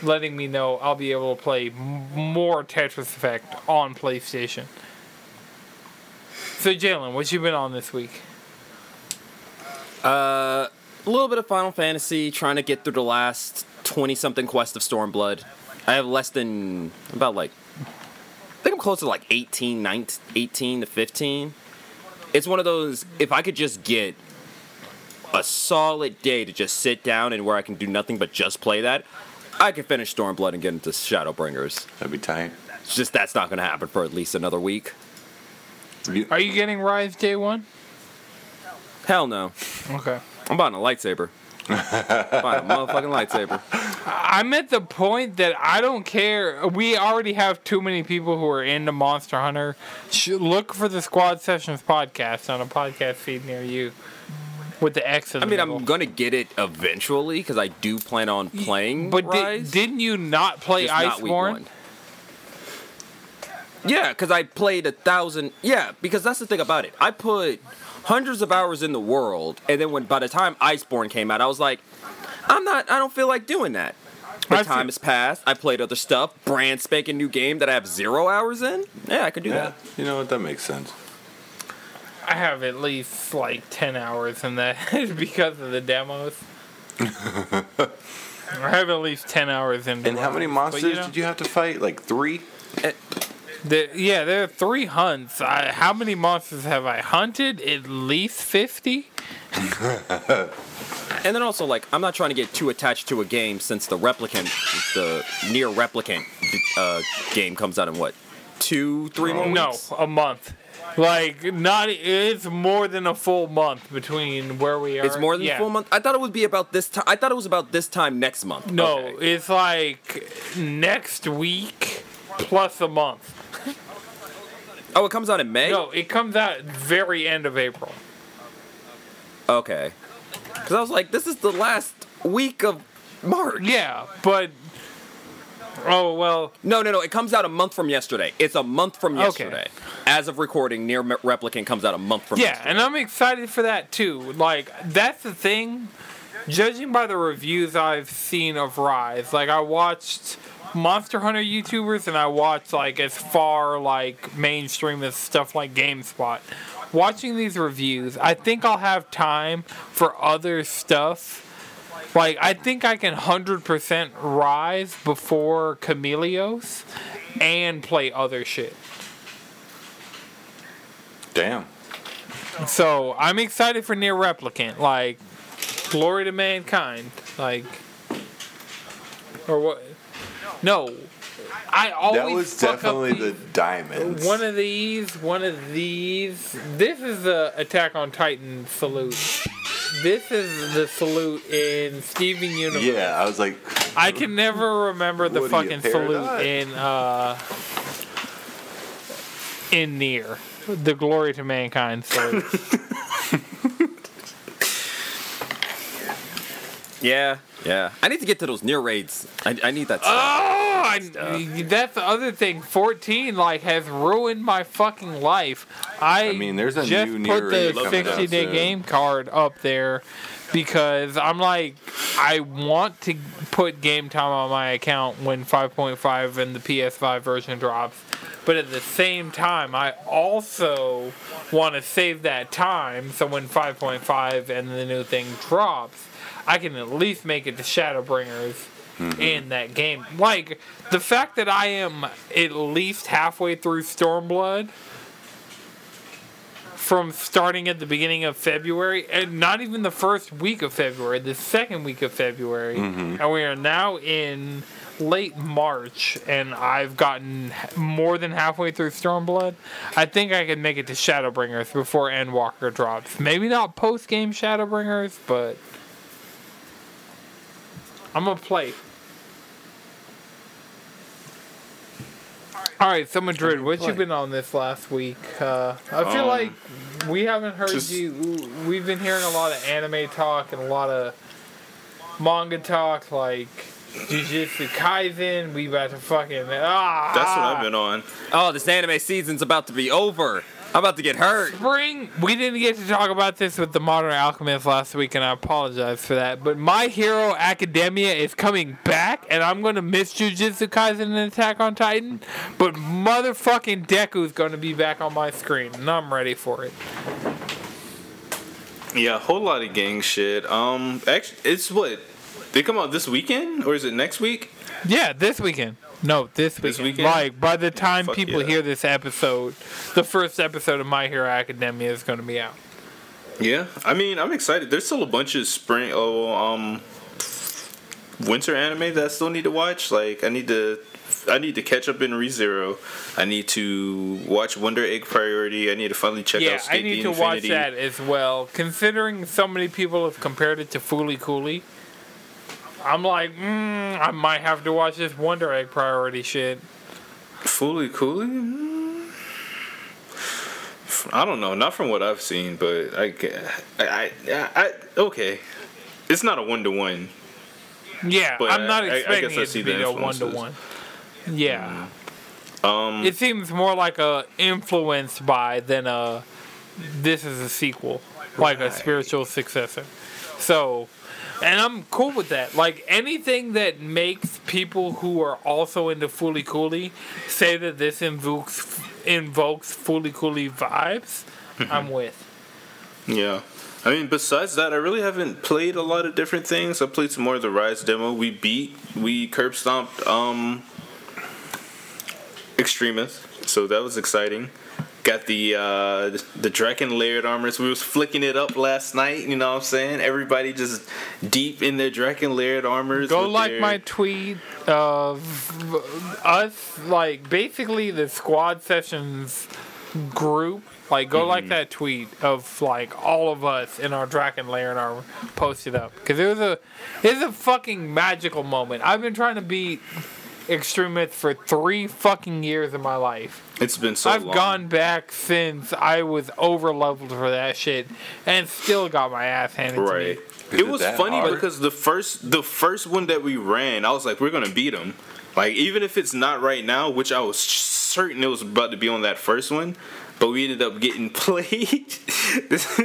letting me know I'll be able to play more Tetris Effect on PlayStation. So Jalen, what you been on this week? Uh, a little bit of Final Fantasy, trying to get through the last 20 something quest of Stormblood. I have less than, about like, I think I'm close to like 18, 19, 18 to 15. It's one of those, if I could just get a solid day to just sit down and where I can do nothing but just play that, I could finish Stormblood and get into Shadowbringers. That'd be tight. It's just that's not going to happen for at least another week. Are you getting Rise Day One? Hell no. Okay. I'm buying a lightsaber. buying a motherfucking lightsaber. I'm at the point that I don't care. We already have too many people who are into Monster Hunter. Sh- look for the Squad Sessions podcast on a podcast feed near you with the X in I mean, middle. I'm gonna get it eventually because I do plan on playing. But Rise, did, didn't you not play just Iceborne? Yeah, because I played a thousand. Yeah, because that's the thing about it. I put hundreds of hours in the world, and then when by the time Iceborne came out, I was like, I'm not. I don't feel like doing that. The time see- has passed. I played other stuff. Brand spanking new game that I have zero hours in. Yeah, I could do yeah, that. you know what? That makes sense. I have at least like 10 hours in that because of the demos. I have at least 10 hours in And how many Rise, but, monsters know, did you have to fight? Like three? the- yeah, there are three hunts. I, how many monsters have I hunted? At least 50? And then also, like, I'm not trying to get too attached to a game since the replicant, the NieR Replicant uh, game comes out in what, two, three more No, weeks. a month. Like not. It's more than a full month between where we are. It's more than yeah. a full month. I thought it would be about this time. I thought it was about this time next month. No, Okay. it's like next week plus a month. Oh, it comes out in May. No, it comes out very end of April. Okay. Because I was like, this is the last week of March. Yeah, but oh well. No, no, no. It comes out a month from yesterday. It's a month from Okay. yesterday. As of recording, NieR Replicant comes out a month from Yeah, yesterday. and I'm excited for that too. Like that's the thing. Judging by the reviews I've seen of Rise, like I watched Monster Hunter YouTubers and I watched like as far like mainstream as stuff like GameSpot. Watching these reviews, I think I'll have time for other stuff. Like I think I can hundred percent Rise before Chameleos and play other shit. Damn. So I'm excited for NieR Replicant. Like, glory to mankind. Like, or what? No, I always That was definitely the diamonds. One of these, one of these. This is the Attack on Titan salute. This is the salute in Steven Universe. yeah, I was like, I can never remember the What are you, fucking salute in uh in NieR the glory to mankind salute. Yeah, yeah. I need to get to those NieR raids. I, I need that. Oh, stuff. I, that's the other thing. Fourteen like has ruined my fucking life. I, I mean, there's a just new put the raid coming out sixty day soon. game card up there because I'm like, I want to put game time on my account when 5.5 and the PS5 version drops. But at the same time, I also want to save that time so when 5.5 and the new thing drops, I can at least make it to Shadowbringers mm-hmm. in that game. Like, the fact that I am at least halfway through Stormblood from starting at the beginning of February, and not even the first week of February, the second week of February, mm-hmm. and we are now in late March, and I've gotten more than halfway through Stormblood. I think I can make it to Shadowbringers before Endwalker drops. Maybe not post game Shadowbringers, but I'm gonna play. All right, so Madrid, what you been on this last week? Uh, I feel Um, like we haven't heard just- you. We've been hearing a lot of anime talk and a lot of manga talk, like Jujutsu Kaisen. We about to fucking ah. That's what I've been on. Oh, this anime season's about to be over. I'm about to get hurt. Spring. We didn't get to talk about this with the Modern Alchemist last week, and I apologize for that. But My Hero Academia is coming back, and I'm gonna miss Jujutsu Kaisen and Attack on Titan. But motherfucking Deku's gonna be back on my screen, and I'm ready for it. Yeah, a whole lot of gang shit. Um, actually, it's what they come out this weekend or is it next week? Yeah, this weekend. No, this weekend. This weekend? Like by the time Fuck people yeah. hear this episode, the first episode of My Hero Academia is gonna be out. Yeah, I mean, I'm excited. There's still a bunch of spring, oh, um, winter anime that I still need to watch. Like, I need to, I need to catch up in ReZero. I need to watch Wonder Egg Priority. I need to finally check out. yeah, I need to Infinity. watch that as well. Considering so many people have compared it to Fooly Cooley, I'm like, mm, I might have to watch this Wonder Egg Priority shit. Fully Cooley? Mm. I don't know. Not from what I've seen, but I, I, I, I okay. It's not a one to one. Yeah, But I'm not I- I expecting guess I it to be a one to one. Yeah, Um, it seems more like a influenced by than a this is a sequel, like a spiritual successor. So, and I'm cool with that. Like anything that makes people who are also into Fooly Cooley say that this invokes invokes Fooly Cooley vibes, I'm with. Yeah. I mean, besides that, I really haven't played a lot of different things. I played some more of the Rise demo. We beat, we curb stomped um, Extremist, so that was exciting. Got the uh, the Drachen layered armors. We was flicking it up last night. You know what I'm saying? Everybody just deep in their Drachen layered armors. Go like their- my tweet of us, like basically the squad sessions group. Like go like Mm-hmm. that tweet of like all of us in our Drachen layer and our posted up because it was a it was a fucking magical moment. I've been trying to beat extremists for three fucking years of my life. It's been so I've long. gone back since I was over leveled for that shit and still got my ass handed to me. Is It it was funny hard? because the first the first one that we ran, I was like, we're gonna beat them. Like even if it's not right now, which I was certain it was about to be on that first one, but we ended up getting played. this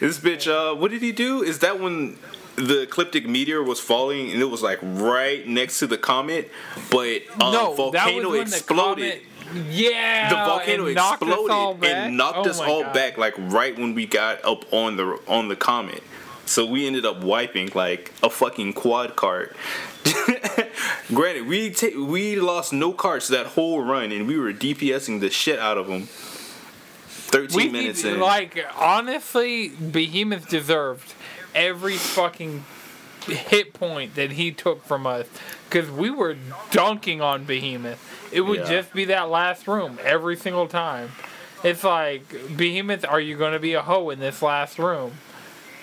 this bitch, uh, what did he do? Is that when the ecliptic meteor was falling and it was like right next to the comet, but uh, no, volcano that was when exploded. The comet, yeah, the volcano and knocked us exploded all back. and knocked Oh us all back like right when we got up on the on the comet. So we ended up wiping like a fucking quad cart. Granted, we ta- we lost no carts that whole run, and we were DPSing the shit out of them. Thirteen We minutes need- in, like honestly, Behemoth deserved every fucking hit point that he took from us because we were dunking on Behemoth. It would Yeah. just be that last room every single time. It's like Behemoth, are you going to be a hoe in this last room?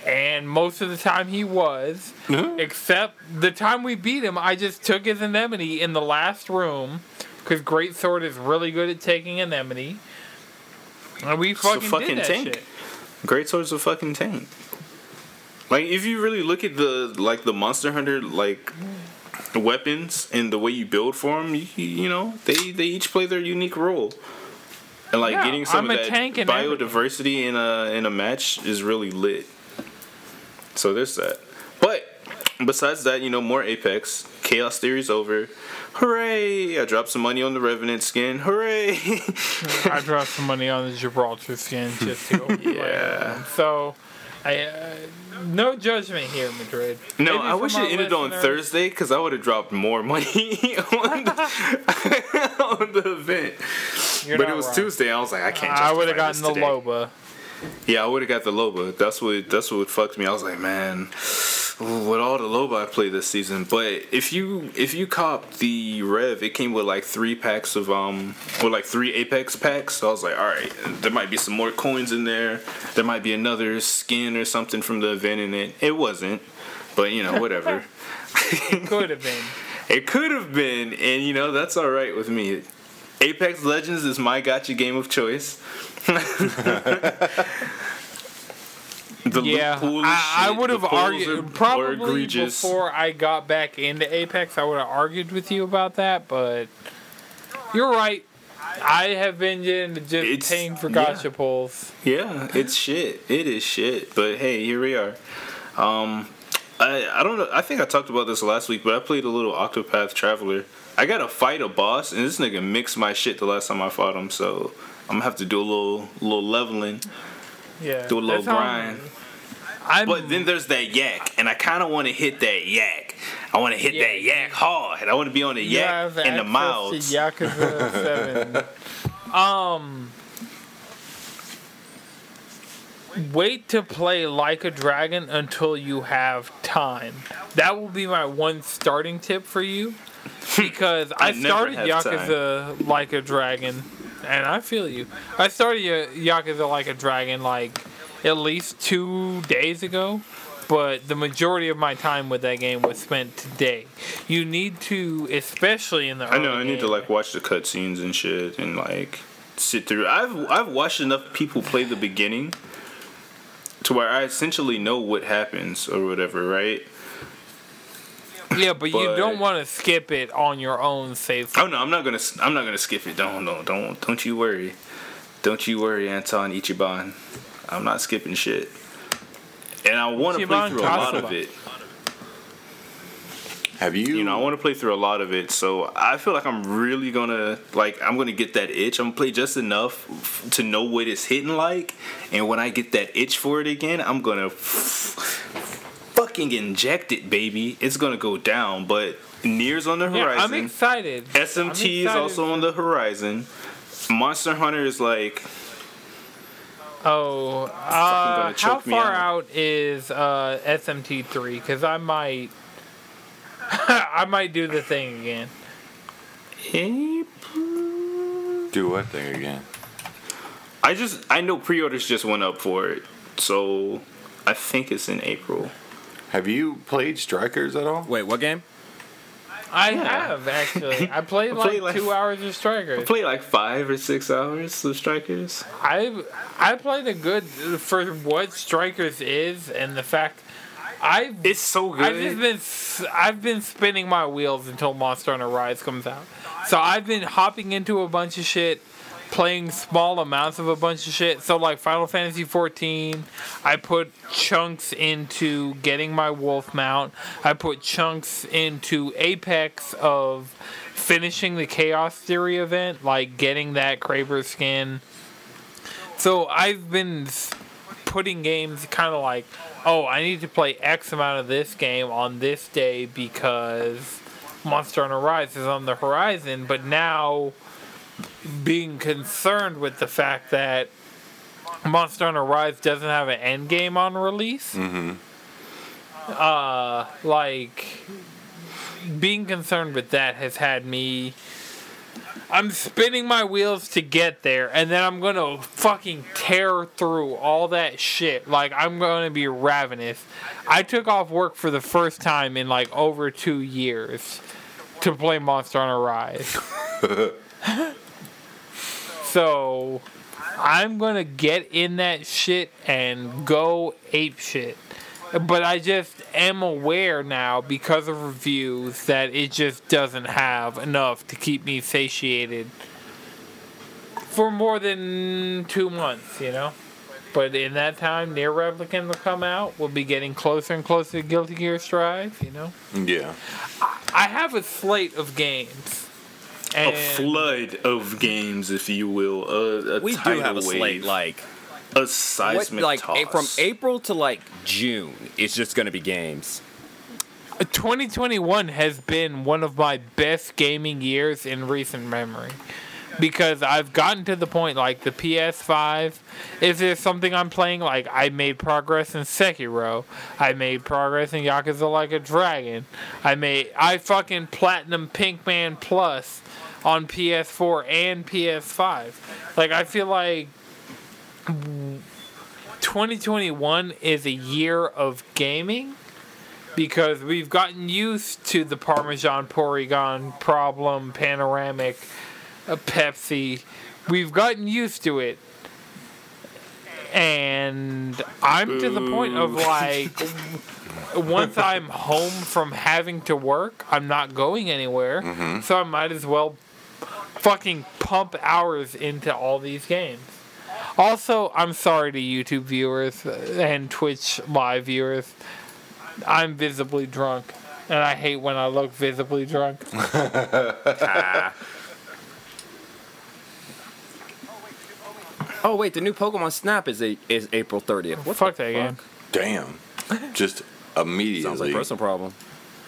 And most of the time he was, except the time we beat him, I just took his enmity in the last room because Great Sword is really good at taking enmity. And we fucking, fucking did that tank. shit. Great Sword's a fucking tank. Like if you really look at the like the Monster Hunter like weapons and the way you build for them, you, you know they they each play their unique role. And like Yeah, getting some I'm of that everything. biodiversity in a in a match is really lit. So there's that. But besides that, you know, more Apex. Chaos Theory's over. Hooray! I dropped some money on the Revenant skin. Hooray! I dropped some money on the Gibraltar skin just to go. Yeah. it. So, I uh, no judgment here, Madrid. No, Maybe I wish it ended on Thursday because I would have dropped more money on, the, on the event. You're but it was wrong. Tuesday. I was like, I can't. I would have gotten the today. Loba. Yeah, I would have got the Loba. That's what that's what fucked me. I was like, man, with all the Loba I played this season. But if you if you cop the Rev, it came with like three packs of um with like three Apex packs. So I was like, all right, there might be some more coins in there. There might be another skin or something from the event in it. It wasn't, but you know, whatever. It could have been. It could have been, and you know that's all right with me. Apex Legends is my gotcha game of choice. the Yeah, I, I would have argued probably before I got back into Apex. I would have argued with you about that, but you're right. I have been into just It's- paying for yeah. pulls. Yeah, it's shit. It is shit. But hey, here we are. Um, I I don't know. I think I talked about this last week, but I played a little Octopath Traveler. I got to fight a boss, and this nigga mixed my shit the last time I fought him. So I'm gonna have to do a little little leveling, Yeah, do a little grind. I'm, But then there's that yak, and I kind of want to hit that yak. I want to hit Yeah. that yak hard. I want to be on the yak and the mouths. To Yakuza 7. Um. Wait to play like a dragon until you have time. That will be my one starting tip for you. Because I, I started Yakuza like a dragon, and I feel you. I started Yakuza like a dragon like at least two days ago, but the majority of my time with that game was spent today. You need to, especially in the I know. I need to like watch the cutscenes and shit, and like sit through. I've I've watched enough people play the beginning to where I essentially know what happens or whatever, right? Yeah, but, you don't want to skip it on your own save. Oh no, I'm not gonna. I'm not gonna skip it. Don't, don't, don't, don't you worry. Don't you worry, Anton Ichiban. I'm not skipping shit. And I want to play Ichiban through a lot of it. Have you? You know, I want to play through a lot of it, so I feel like I'm really gonna like I'm gonna get that itch. I'm gonna play just enough f- to know what it's hitting like, and when I get that itch for it again, I'm gonna f- fucking inject it, baby. It's gonna go down. But NieR's on the Yeah, I'm horizon. excited. I'm SMT is also on the horizon. Monster Hunter is like Oh, uh, how far out. out is uh, SMT three? Because I might, I might do the thing again. April. Do what thing again? I just I know pre-orders just went up for it, so I think it's in April. Have you played Strikers at all? Wait, what game? I Yeah. have actually. I played I like, played, like, two hours of I Strikers. played like five or six hours of Strikers. I I played a good for what Strikers is and the fact I It's so good. I've just been s- I've been spinning my wheels until Monster Hunter Rise comes out. So I've been hopping into a bunch of shit, playing small amounts of a bunch of shit. So like Final Fantasy 14, I put chunks into getting my wolf mount. I put chunks into Apex of finishing the Chaos Theory event, like getting that Kraber skin. So I've been putting games kind of like, oh, I need to play X amount of this game on this day because Monster Hunter Rise is on the horizon. But now, being concerned with the fact that Monster Hunter Rise doesn't have an end game on release, uh, like being concerned with that has had me. I'm spinning my wheels to get there, and then I'm gonna fucking tear through all that shit. Like I'm gonna be ravenous. I took off work for the first time in like over two years to play Monster Hunter Rise. so I'm gonna get in that shit and go ape shit. But I just am aware now because of reviews that it just doesn't have enough to keep me satiated for more than two months, you know? But in that time, NieR Replicant will come out. We'll be getting closer and closer to Guilty Gear Strive, you know? Yeah. I have a slate of games. And a flood of games, if you will. A, a We do have a slate like a what, seismic like toss. a- from April to like June. It's just gonna be games. Uh, 2021 has been one of my best gaming years in recent memory because I've gotten to the point like the PS5 if there's something I'm playing like I made progress in Sekiro I made progress in Yakuza Like a Dragon I made I fucking platinum Pinkman Plus on PS4 and PS5 like I feel like 2021 is a year of gaming because we've gotten used to the Parmesan Porygon problem, panoramic, uh, Pepsi. We've gotten used to it. And I'm to the point of like, once I'm home from having to work, I'm not going anywhere. So I might as well fucking pump hours into all these games. Also, I'm sorry to YouTube viewers and Twitch live viewers. I'm visibly drunk, and I hate when I look visibly drunk. Oh wait, the new Pokemon Snap is a, is April 30th. What Fuck the that game. Damn. Just immediately. Sounds immediately. like personal problem.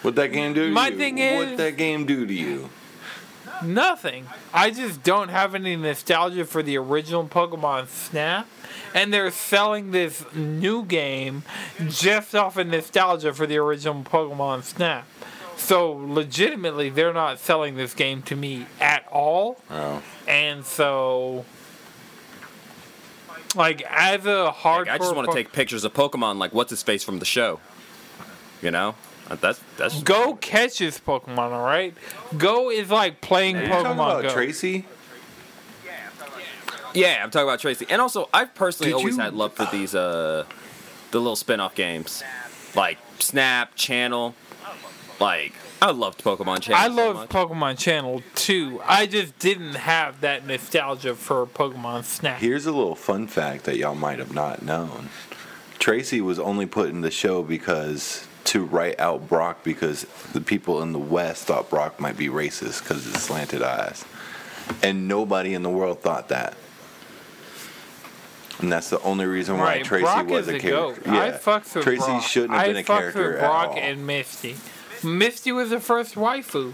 What'd that game do to My you? thing is- What'd that game do to you? Nothing. I just don't have any nostalgia for the original Pokemon Snap, and they're selling this new game just off of nostalgia for the original Pokemon Snap. So legitimately, they're not selling this game to me at all. Oh. And so, like, as a hardcore, Like, I just want to Po- take pictures of Pokemon like what's his face from the show. You know, that's that's Go catches Pokemon, all right? Go is like playing You talking Pokemon about Go. Tracy? Yeah, I'm talking about Tracy. And also, I've personally Did always you- had love for these uh the little spin-off games. Like Snap, Channel. Like I loved Pokemon Channel. I so love much. Pokemon Channel too. I just didn't have that nostalgia for Pokemon Snap. Here's a little fun fact that y'all might have not known. Tracy was only put in the show because to write out Brock because the people in the West thought Brock might be racist because of his slanted eyes. And nobody in the world thought that. And that's the only reason why Right, Tracy Brock was is a a goat. character. I fucks with Tracy Brock. shouldn't have been I a fucks character with at Brock all. and Misty. Misty was the first waifu.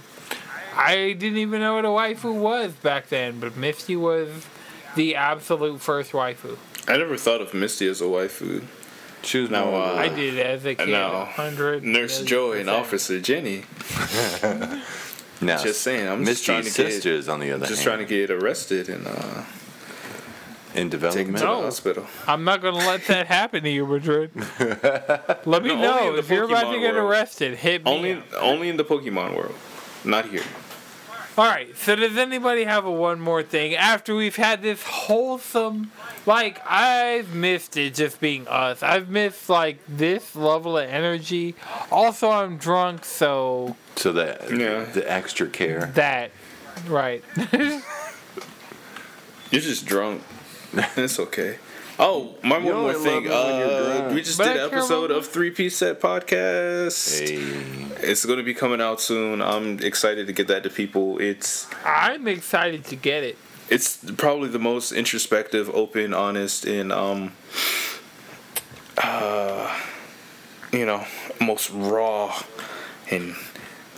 I didn't even know what a waifu was back then, but Misty was the absolute first waifu. I never thought of Misty as a waifu. She was Now, more of a- I did as a kid. No. 100 Nurse million Joy and. Officer Jenny. No, Just saying, I'm just trying to get- sisters, on the other Just hand, trying to get arrested and uh, in take to development. the No. hospital. I'm not gonna let that happen to you, Madrid. Let me No, know in the if you're about to get world. arrested. Hit me. Only, up. only in the Pokemon world, not here. All right. So does anybody have a one more thing after we've had this wholesome? Like I've missed it just being us. I've missed like this level of energy. Also, I'm drunk, so So that Yeah. the extra care. that right. You're just drunk. That's okay. Oh, my You one more thing. love you're Uh, we just But did I an episode of Three Piece Set Podcast. Hey, It's going to be coming out soon. I'm excited to get that to people. It's I'm excited to get it. it's probably the most introspective, open, honest, and um, uh, you know, most raw and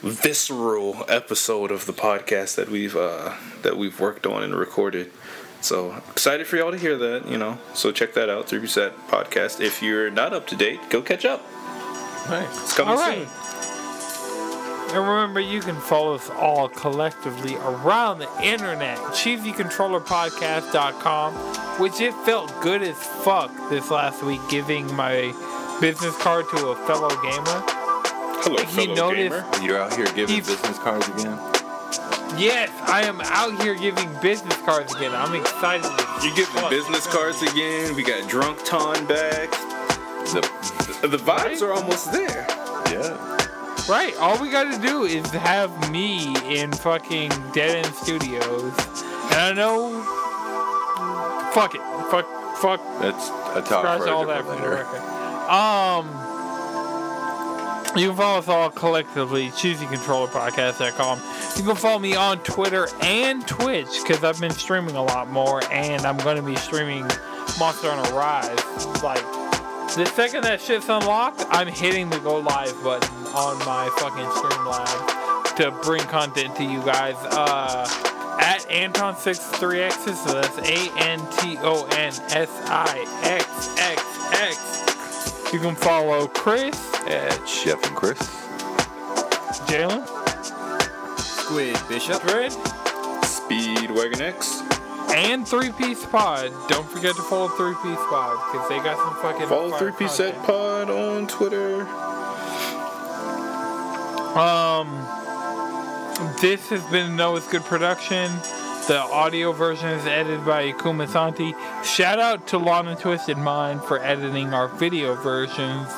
visceral episode of the podcast that we've uh, that we've worked on and recorded. So excited for y'all to hear that, you know. So check that out, Three Piece Set Podcast. If you're not up to date, go catch up. nice. It's coming All right. soon. And remember, you can follow us all collectively around the internet. CheesyControllerPodcast.com, which it felt good as fuck this last week giving my business card to a fellow gamer. Hello, He fellow noticed- gamer. You're out here giving business cards again. Yes, I am out here giving business cards again. I'm excited. You're getting fuck. business cards again. We got Drunk Ton back. The, The vibes are almost there. yeah. Right, all we gotta do is have me in fucking Dead End Studios. And I know. Fuck it. Fuck. Fuck. That's a talk Scratch for all that different later. Um, you can follow us all collectively, cheesycontrollerpodcast.com. You can follow me on Twitter and Twitch because I've been streaming a lot more, and I'm going to be streaming Monster Hunter Rise. Like, the second that shit's unlocked, I'm hitting the go live button on my fucking Streamlabs to bring content to you guys. Uh, at Anton63X, so that's A N T O N S I X X X. You can follow Chris, At Chef and Chris. Jalen, Squid Bishop. Dread, Speedwagon X. and Three Piece Pod. Don't forget to follow Three Piece Pod because they got some fucking Follow Three Piece Pod on Twitter. Um, this has been Noah's Good Production. The audio version is edited by Ikuma Santi. Shout out to Lana Twisted Mind for editing our video versions.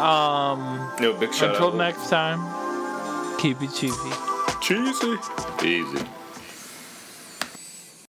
Um, No big shout until out. next time, keep it cheesy. Cheesy. Easy.